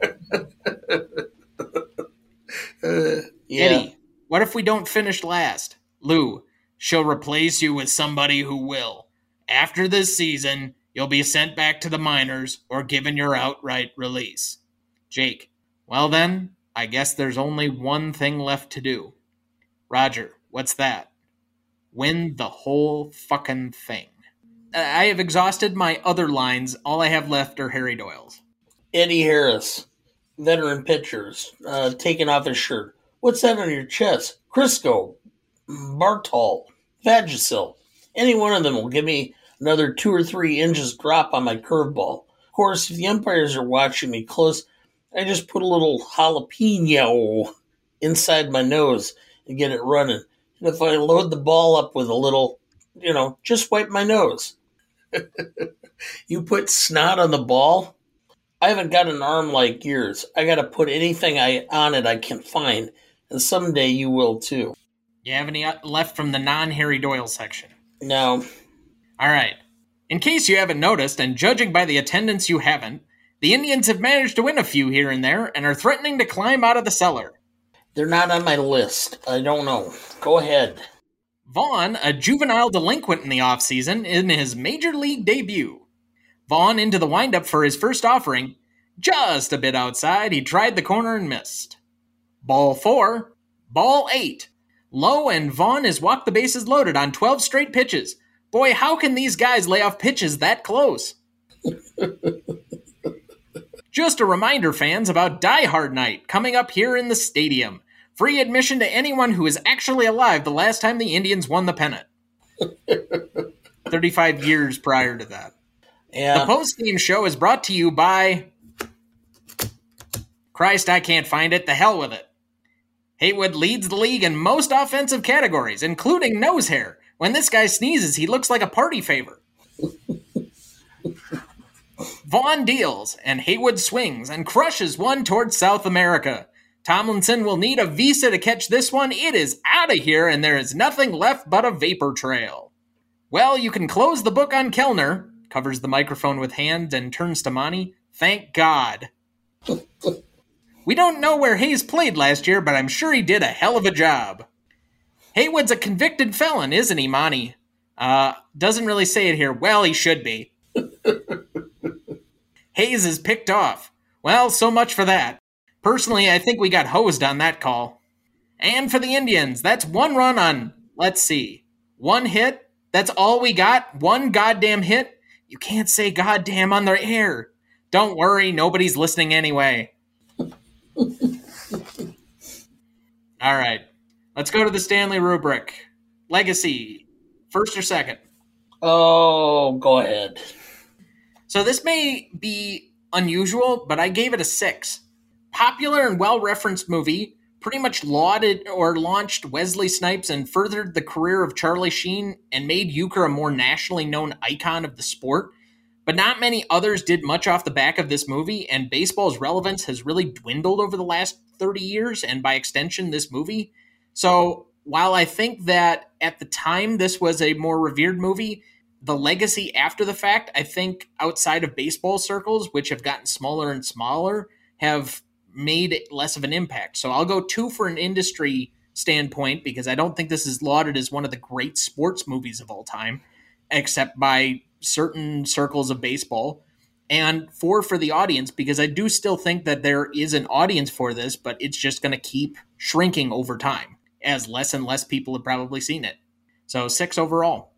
Uh, yeah. Eddie, what if we don't finish last? Lou, she'll replace you with somebody who will. After this season, you'll be sent back to the minors or given your outright release. Jake, well then, I guess there's only one thing left to do. Roger, what's that? Win the whole fucking thing. I have exhausted my other lines. All I have left are Harry Doyle's. Eddie Harris, veteran pitchers, uh, taking off his shirt. What's that on your chest? Crisco, Bartol, Vagisil. Any one of them will give me another two or three inches drop on my curveball. Of course, if the umpires are watching me close, I just put a little jalapeno inside my nose and get it running. And if I load the ball up with a little, you know, just wipe my nose. you put snot on the ball, I haven't got an arm like yours. I got to put anything I on it I can find, and someday you will too. You have any uh, left from the non Harry Doyle section? No. All right. In case you haven't noticed, and judging by the attendance you haven't, the Indians have managed to win a few here and there and are threatening to climb out of the cellar. they're not on my list. I don't know. Go ahead. Vaughn, a juvenile delinquent in the offseason, in his major league debut. Vaughn into the windup for his first offering. Just a bit outside, he tried the corner and missed. Ball four. Ball eight. Low and Vaughn has walked the bases loaded on 12 straight pitches. Boy, how can these guys lay off pitches that close? Just a reminder, fans, about Die Hard Night coming up here in the stadium. Free admission to anyone who is actually alive the last time the Indians won the pennant. 35 years prior to that. The post game show is brought to you by. Christ, I can't find it. The hell with it. Haywood leads the league in most offensive categories, including nose hair. When this guy sneezes, he looks like a party favor. Vaughn deals, and Haywood swings and crushes one towards South America. Tomlinson will need a visa to catch this one. It is out of here, and there is nothing left but a vapor trail. Well, you can close the book on Kellner, covers the microphone with hand and turns to Monty. Thank God. We don't know where Hays played last year, but I'm sure he did a hell of a job. Haywood's a convicted felon, isn't he, Monty? Uh, doesn't really say it here. Well, he should be. Hays is picked off. Well, so much for that. Personally, I think we got hosed on that call. And for the Indians, that's one run on, let's see, one hit. That's all we got? One goddamn hit? You can't say goddamn on their air. Don't worry, nobody's listening anyway. all right, let's go to the Stanley rubric. Legacy, first or second? Oh, go ahead. So this may be unusual, but I gave it a six. Popular and well referenced movie, pretty much lauded or launched Wesley Snipes and furthered the career of Charlie Sheen and made Uecker a more nationally known icon of the sport. But not many others did much off the back of this movie, and baseball's relevance has really dwindled over the last 30 years, and by extension, this movie. So while I think that at the time this was a more revered movie, the legacy after the fact, I think outside of baseball circles, which have gotten smaller and smaller, have made less of an impact. So I'll go two for an industry standpoint because I don't think this is lauded as one of the great sports movies of all time, except by certain circles of baseball. And four for the audience because I do still think that there is an audience for this, but it's just going to keep shrinking over time as less and less people have probably seen it. So six overall.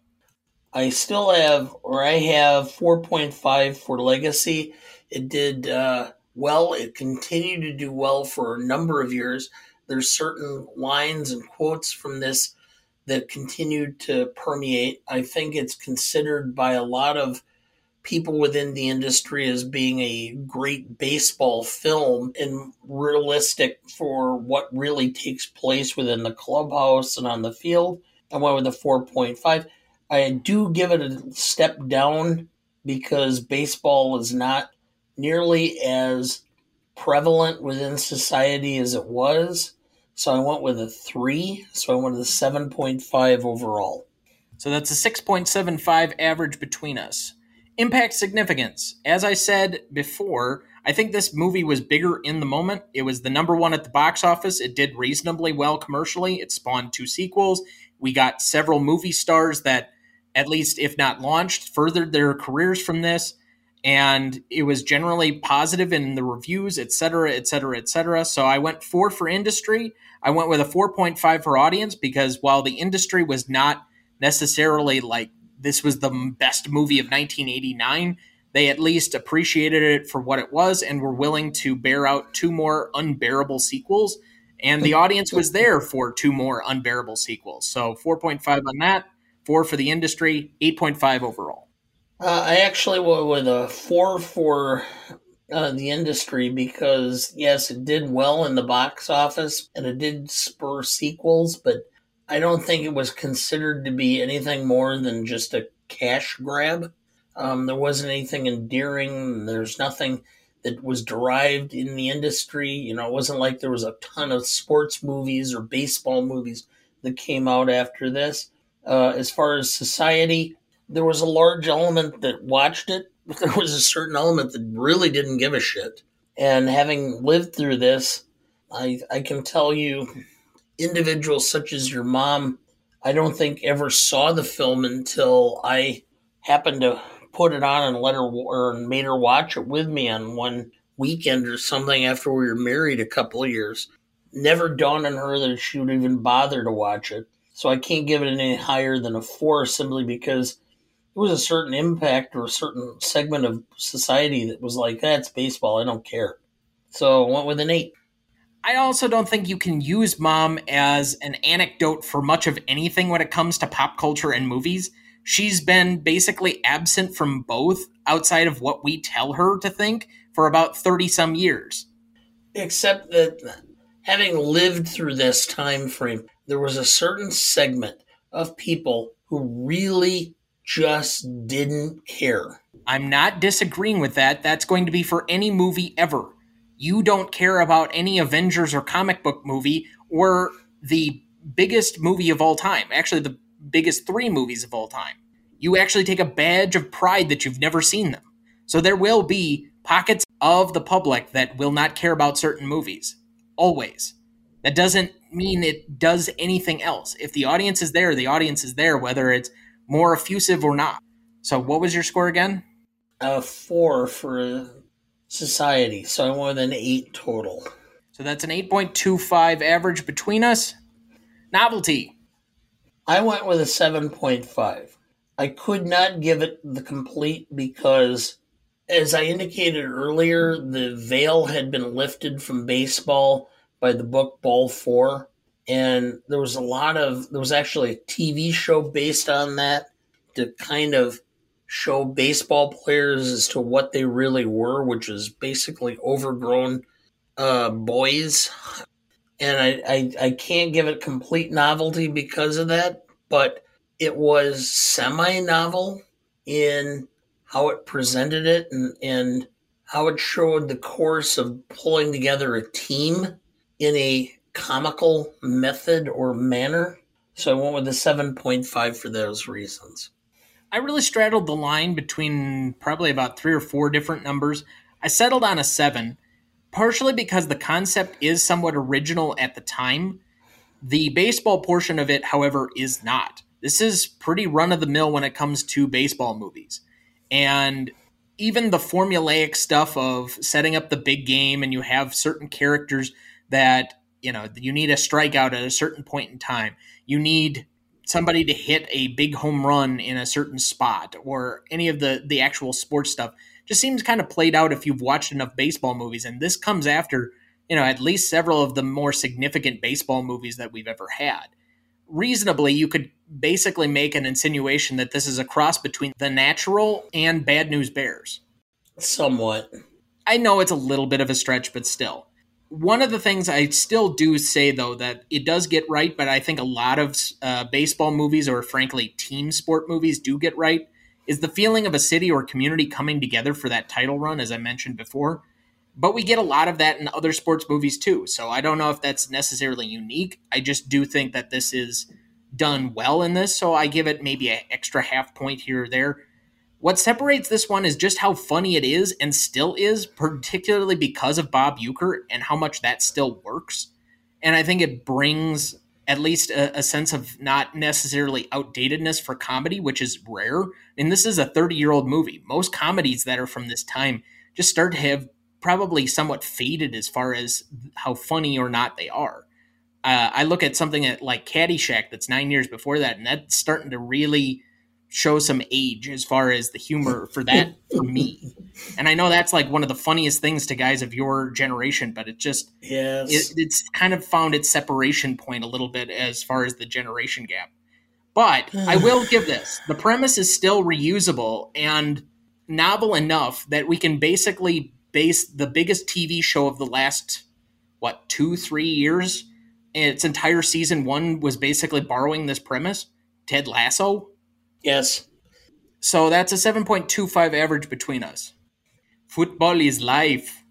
I still have, or I have 4.5 for Legacy. It did uh, well. It continued to do well for a number of years. There's certain lines and quotes from this that continued to permeate. I think it's considered by a lot of people within the industry as being a great baseball film and realistic for what really takes place within the clubhouse and on the field. I went with a 4.5. I do give it a step down because baseball is not nearly as prevalent within society as it was. So I went with a three. So I went with a 7.5 overall. So that's a 6.75 average between us. Impact significance. As I said before, I think this movie was bigger in the moment. It was the number one at the box office. It did reasonably well commercially. It spawned two sequels. We got several movie stars that at least if not launched, furthered their careers from this. And it was generally positive in the reviews, et cetera, et cetera, et cetera. So I went four for industry. I went with a 4.5 for audience because while the industry was not necessarily like this was the best movie of 1989, they at least appreciated it for what it was and were willing to bear out two more unbearable sequels. And the audience was there for two more unbearable sequels. So 4.5 on that four for the industry, 8.5 overall. Uh, I actually went with a four for uh, the industry because, yes, it did well in the box office and it did spur sequels, but I don't think it was considered to be anything more than just a cash grab. Um, there wasn't anything endearing. There's nothing that was derived in the industry. You know, it wasn't like there was a ton of sports movies or baseball movies that came out after this. Uh, as far as society, there was a large element that watched it, but there was a certain element that really didn't give a shit. And having lived through this, I, I can tell you, individuals such as your mom, I don't think ever saw the film until I happened to put it on and let her or made her watch it with me on one weekend or something after we were married a couple of years. Never dawned on her that she would even bother to watch it. So I can't give it any higher than a four simply because it was a certain impact or a certain segment of society that was like, that's baseball. I don't care. So I went with an eight. I also don't think you can use mom as an anecdote for much of anything when it comes to pop culture and movies. She's been basically absent from both outside of what we tell her to think for about 30 some years. Except that having lived through this time frame, there was a certain segment of people who really just didn't care. I'm not disagreeing with that. That's going to be for any movie ever. You don't care about any Avengers or comic book movie or the biggest movie of all time, actually, the biggest three movies of all time. You actually take a badge of pride that you've never seen them. So there will be pockets of the public that will not care about certain movies. Always. That doesn't mean it does anything else. If the audience is there, the audience is there, whether it's more effusive or not. So, what was your score again? Uh, four for society. So I went with an eight total. So that's an 8.25 average between us. Novelty. I went with a 7.5. I could not give it the complete because, as I indicated earlier, the veil had been lifted from baseball by the book Ball 4. And there was a lot of, there was actually a TV show based on that to kind of show baseball players as to what they really were, which is basically overgrown uh, boys. And I, I, I can't give it complete novelty because of that, but it was semi novel in how it presented it and, and how it showed the course of pulling together a team in a comical method or manner. So I went with a 7.5 for those reasons. I really straddled the line between probably about three or four different numbers. I settled on a seven, partially because the concept is somewhat original at the time. The baseball portion of it, however, is not. This is pretty run of the mill when it comes to baseball movies. And even the formulaic stuff of setting up the big game and you have certain characters that, you know, you need a strikeout at a certain point in time. You need somebody to hit a big home run in a certain spot or any of the the actual sports stuff. Just seems kind of played out if you've watched enough baseball movies and this comes after you know at least several of the more significant baseball movies that we've ever had. Reasonably you could basically make an insinuation that this is a cross between the natural and bad news bears. Somewhat. I know it's a little bit of a stretch but still one of the things I still do say, though, that it does get right, but I think a lot of uh, baseball movies or, frankly, team sport movies do get right, is the feeling of a city or community coming together for that title run, as I mentioned before. But we get a lot of that in other sports movies too. So I don't know if that's necessarily unique. I just do think that this is done well in this. So I give it maybe an extra half point here or there. What separates this one is just how funny it is and still is, particularly because of Bob Uecker and how much that still works. And I think it brings at least a, a, sense of not necessarily outdatedness for comedy, which is rare. And this is a 30 year old movie. Most comedies that are from this time just start to have probably somewhat faded as far as how funny or not they are. Uh, I look at something at, like Caddyshack that's nine years before that, and that's starting to really show some age as far as the humor for that for me. And I know that's like one of the funniest things to guys of your generation, but it just yes. it, it's kind of found its separation point a little bit as far as the generation gap. But I will give this. The premise is still reusable and novel enough that we can basically base the biggest TV show of the last what, 2 3 years its entire season 1 was basically borrowing this premise. Ted Lasso, Yes. So that's a 7.25 average between us. Football is life.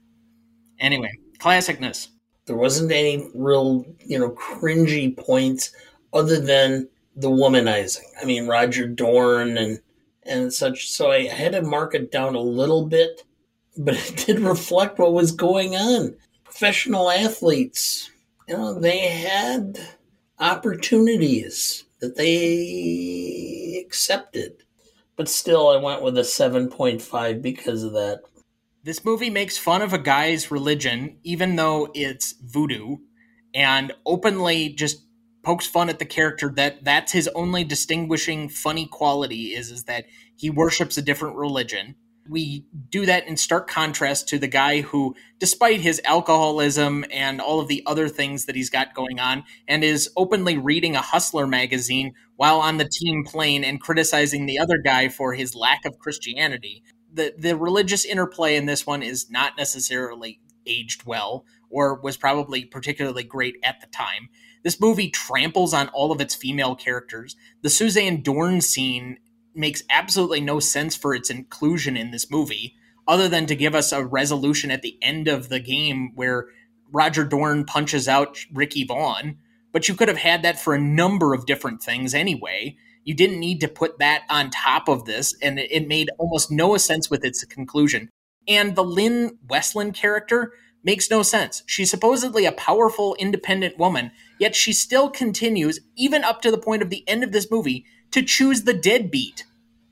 Anyway, classicness. There wasn't any real, you know, cringy points other than the womanizing. I mean, Roger Dorn and and such. So I had to mark it down a little bit, but it did reflect what was going on. Professional athletes, you know, they had opportunities that they accepted. But still, I went with a 7.5 because of that. This movie makes fun of a guy's religion, even though it's voodoo, and openly just pokes fun at the character that that's his only distinguishing funny quality is, is that he worships a different religion we do that in stark contrast to the guy who, despite his alcoholism and all of the other things that he's got going on, and is openly reading a Hustler magazine while on the team plane and criticizing the other guy for his lack of Christianity. The, the religious interplay in this one is not necessarily aged well or was probably particularly great at the time. This movie tramples on all of its female characters. The Suzanne Dorn scene makes absolutely no sense for its inclusion in this movie, other than to give us a resolution at the end of the game where Roger Dorn punches out Ricky Vaughn. But you could have had that for a number of different things anyway. You didn't need to put that on top of this, and it made almost no sense with its conclusion. And the Lynn Westland character makes no sense. She's supposedly a powerful, independent woman, yet she still continues, even up to the point of the end of this movie, to choose the deadbeat.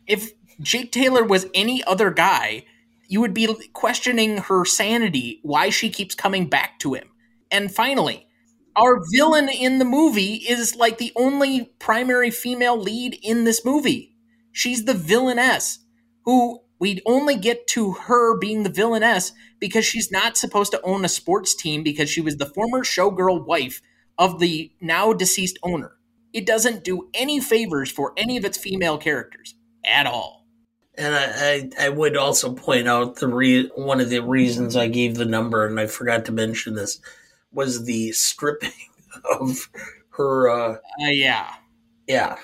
If Jake Taylor was any other guy, you would be questioning her sanity, why she keeps coming back to him. And finally, our villain in the movie is like the only primary female lead in this movie. She's the villainess who we'd only get to her being the villainess because she's not supposed to own a sports team because she was the former showgirl wife of the now deceased owner. It doesn't do any favors for any of its female characters at all. And I, I, I would also point out the re- one of the reasons I gave the number, and I forgot to mention this, was the stripping of her. Uh, uh, yeah, yeah,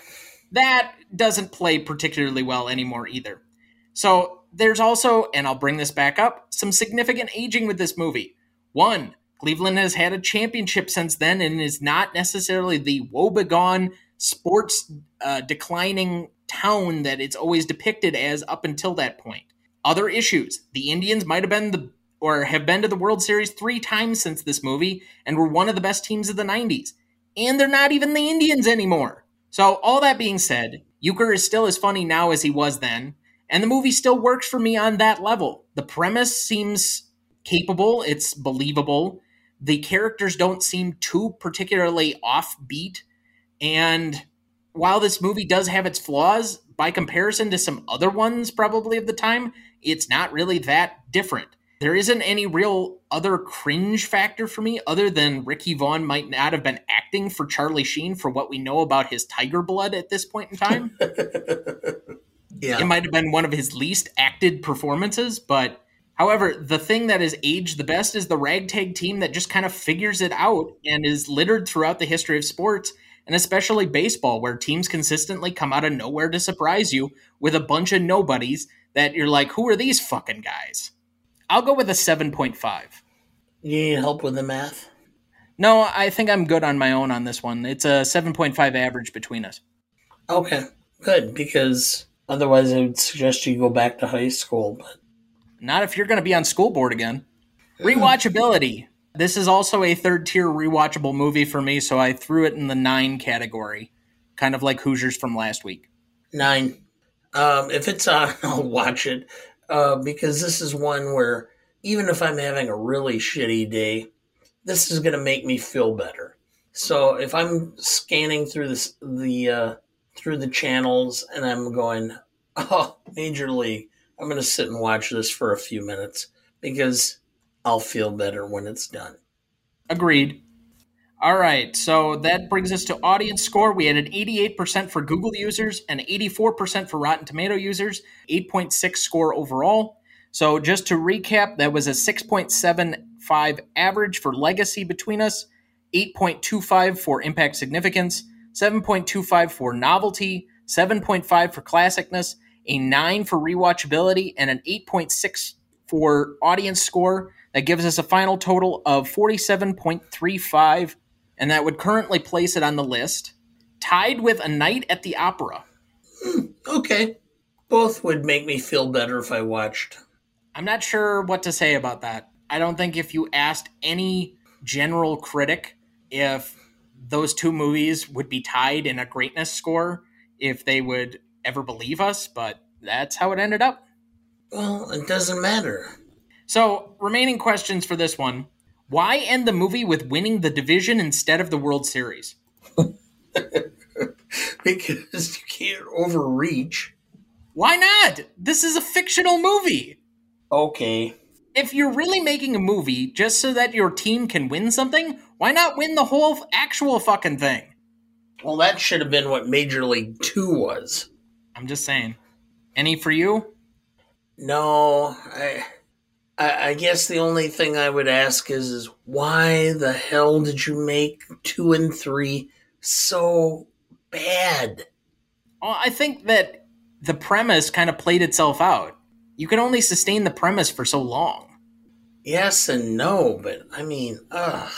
that doesn't play particularly well anymore either. So there's also, and I'll bring this back up, some significant aging with this movie. One, Cleveland has had a championship since then and is not necessarily the woebegone sports uh, declining town that it's always depicted as up until that point. Other issues: the Indians might have been the or have been to the World Series three times since this movie and were one of the best teams of the 90s. And they're not even the Indians anymore. So, all that being said, Uecker is still as funny now as he was then, and the movie still works for me on that level. The premise seems capable, it's believable. The characters don't seem too particularly offbeat. And while this movie does have its flaws, by comparison to some other ones probably of the time, it's not really that different. There isn't any real other cringe factor for me other than Ricky Vaughn might not have been acting for Charlie Sheen for what we know about his tiger blood at this point in time. yeah. It might have been one of his least acted performances, but however, the thing that has aged the best is the ragtag team that just kind of figures it out and is littered throughout the history of sports and especially baseball, where teams consistently come out of nowhere to surprise you with a bunch of nobodies that you're like, who are these fucking guys? I'll go with a 7.5. You need help with the math? No, I think I'm good on my own on this one. It's a 7.5 average between us. Okay, good, because Otherwise, I would suggest you go back to high school. But not if you're going to be on school board again. Rewatchability. This is also a third tier rewatchable movie for me, so I threw it in the nine category, kind of like Hoosiers from last week. Nine. Um, if it's on, I'll watch it uh, because this is one where even if I'm having a really shitty day, this is going to make me feel better. So if I'm scanning through this, the uh, through the channels and I'm going, oh, Major League. I'm going to sit and watch this for a few minutes because I'll feel better when it's done. Agreed. All right, so that brings us to audience score. We had an 88% for Google users and 84% for Rotten Tomato users, 8.6 score overall. So just to recap, that was a 6.75 average for legacy between us, 8.25 for impact significance, 7.25 for novelty, 7.5 for classicness, a 9 for rewatchability, and an 8.6 for audience score. That gives us a final total of 47.35, and that would currently place it on the list, tied with A Night at the Opera. Hmm, okay. Both would make me feel better if I watched. I'm not sure what to say about that. I don't think if you asked any general critic if those two movies would be tied in a greatness score if they would ever believe us, but that's how it ended up. Well, it doesn't matter. So, remaining questions for this one. Why end the movie with winning the division instead of the World Series? because you can't overreach. Why not? This is a fictional movie. Okay if you're really making a movie just so that your team can win something, why not win the whole actual fucking thing? Well, that should have been what Major League Two was. I'm just saying. Any for you? No, I, I, I guess the only thing I would ask is, is why the hell did you make two and three so bad? Well, I think that the premise kind of played itself out you can only sustain the premise for so long. Yes and no, but I mean, ugh.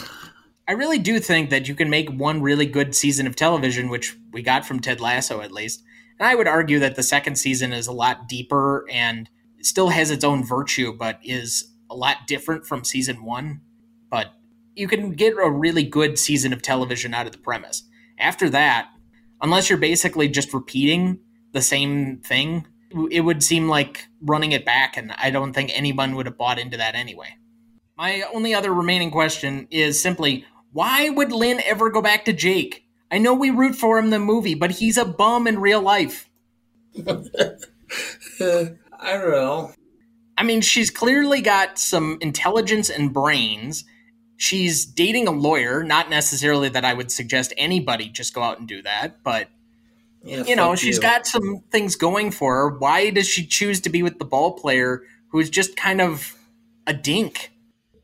I really do think that you can make one really good season of television, which we got from Ted Lasso at least. And I would argue that the second season is a lot deeper and still has its own virtue, but is a lot different from season one. But you can get a really good season of television out of the premise. After that, unless you're basically just repeating the same thing, it would seem like running it back, and I don't think anyone would have bought into that anyway. My only other remaining question is simply why would Lynn ever go back to Jake? I know we root for him in the movie, but he's a bum in real life. I don't know. I mean, she's clearly got some intelligence and brains. She's dating a lawyer, not necessarily that I would suggest anybody just go out and do that, but yeah, you know, she's you. got some things going for her. Why does she choose to be with the ball player who's just kind of a dink?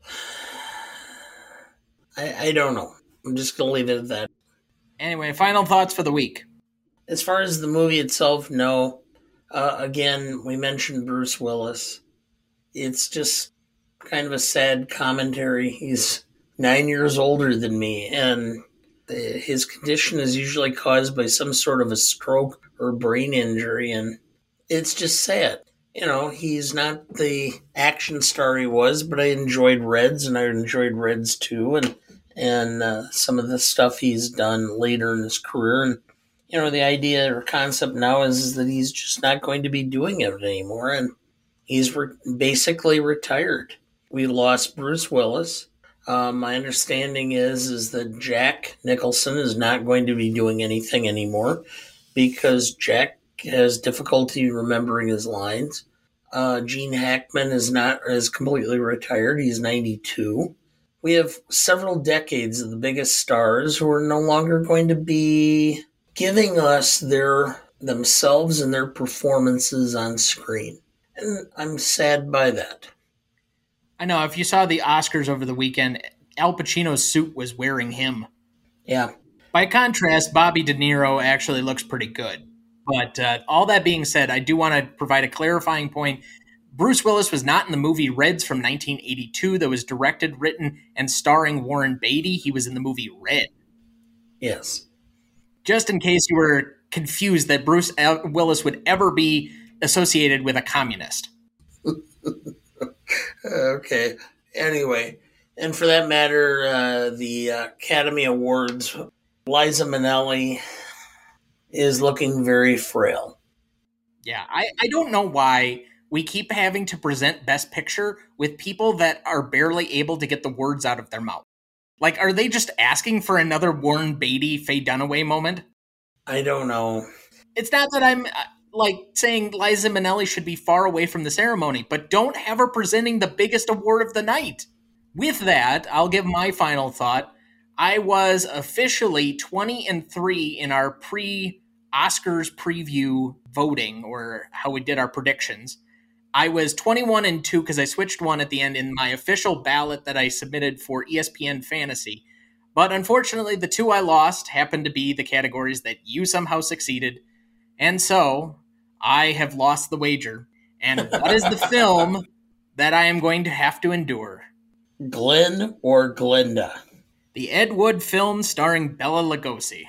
I, I don't know. I'm just going to leave it at that. Anyway, final thoughts for the week. As far as the movie itself, no. Uh, again, we mentioned Bruce Willis. It's just kind of a sad commentary. He's nine years older than me, and his condition is usually caused by some sort of a stroke or brain injury, and it's just sad. You know, he's not the action star he was, but I enjoyed Reds, and I enjoyed Reds too, and and uh, some of the stuff he's done later in his career. And you know, the idea or concept now is, that he's just not going to be doing it anymore, and he's re- basically retired. We lost Bruce Willis. Uh, my understanding is is that Jack Nicholson is not going to be doing anything anymore because Jack has difficulty remembering his lines. Uh, Gene Hackman is not is completely retired. He's 92 we have several decades of the biggest stars who are no longer going to be giving us their themselves and their performances on screen. And I'm sad by that. I know. If you saw the Oscars over the weekend, Al Pacino's suit was wearing him. Yeah. By contrast, Bobby De Niro actually looks pretty good. But uh, all that being said, I do want to provide a clarifying point Bruce Willis was not in the movie Reds from 1982 that was directed, written, and starring Warren Beatty. He was in the movie Red. Yes. Just in case you were confused that Bruce Willis would ever be associated with a communist. okay. Anyway, and for that matter, uh, the Academy Awards, Liza Minnelli is looking very frail. Yeah, I, I don't know why we keep having to present Best Picture with people that are barely able to get the words out of their mouth. Like, are they just asking for another Warren Beatty, Faye Dunaway moment? I don't know. It's not that I'm uh, like saying Liza Minnelli should be far away from the ceremony, but don't have her presenting the biggest award of the night. With that, I'll give my final thought. I was officially 20 and 3 in our pre Oscars preview voting, or how we did our predictions. I was 21 and 2 because I switched one at the end in my official ballot that I submitted for ESPN Fantasy. But unfortunately, the two I lost happened to be the categories that you somehow succeeded. And so I have lost the wager. And what is the film that I am going to have to endure? Glen or Glenda? The Ed Wood film starring Bela Lugosi.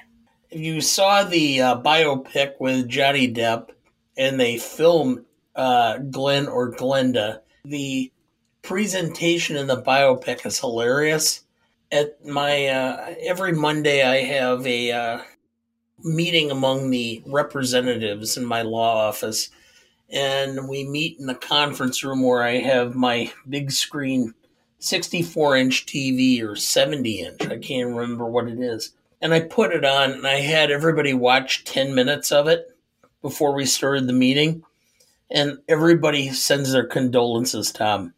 You saw the uh, biopic with Johnny Depp, and they filmed uh, Glen or Glenda. The presentation in the biopic is hilarious. At my uh, every Monday, I have a uh, meeting among the representatives in my law office, and we meet in the conference room where I have my big screen 64 inch TV or 70 inch. I can't remember what it is. And I put it on and I had everybody watch 10 minutes of it before we started the meeting and everybody sends their condolences, Tom.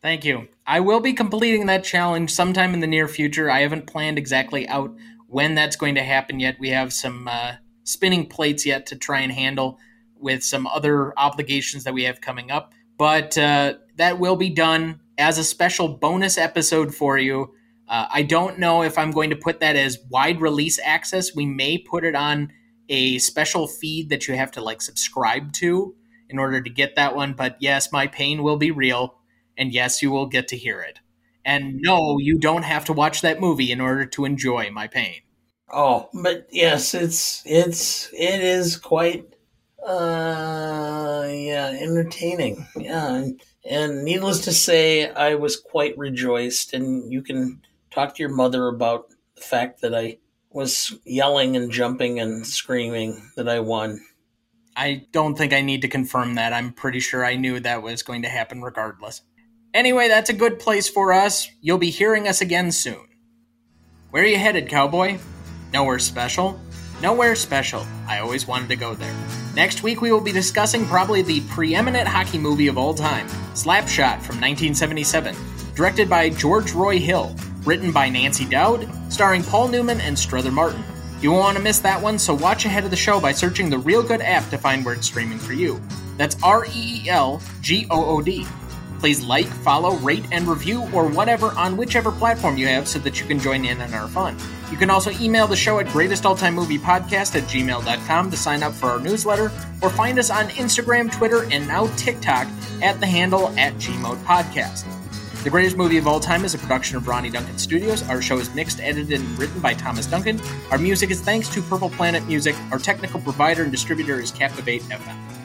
Thank you. I will be completing that challenge sometime in the near future. I haven't planned exactly out when that's going to happen yet. We have some uh, spinning plates yet to try and handle with some other obligations that we have coming up. But uh, that will be done as a special bonus episode for you. Uh, I don't know if I'm going to put that as wide release access. We may put it on a special feed that you have to like subscribe to in order to get that one. But yes, my pain will be real. And yes, you will get to hear it. And no, you don't have to watch that movie in order to enjoy my pain. Oh, but yes, it's it's it is quite Uh, yeah, entertaining. Yeah, and, and needless to say, I was quite rejoiced. And you can talk to your mother about the fact that I was yelling and jumping and screaming that I won. I don't think I need to confirm that. I'm pretty sure I knew that was going to happen regardless. Anyway, that's a good place for us. You'll be hearing us again soon. Where are you headed, cowboy? Nowhere special? Nowhere special. I always wanted to go there. Next week, we will be discussing probably the preeminent hockey movie of all time, Slapshot from 1977, directed by George Roy Hill, written by Nancy Dowd, starring Paul Newman and Strother Martin. You won't want to miss that one, so watch ahead of the show by searching the Reelgood app to find where it's streaming for you. That's R E E L G O O D. Please like, follow, rate, and review, or whatever on whichever platform you have so that you can join in on our fun. You can also email the show at greatestalltimemoviepodcast at gmail.com to sign up for our newsletter, or find us on Instagram, Twitter, and now TikTok at the handle at GMOAT Podcast. The Greatest Movie of All Time is a production of Ronny Duncan Studios. Our show is mixed, edited, and written by Thomas Duncan. Our music is thanks to Purple Planet Music. Our technical provider and distributor is Captivate FM.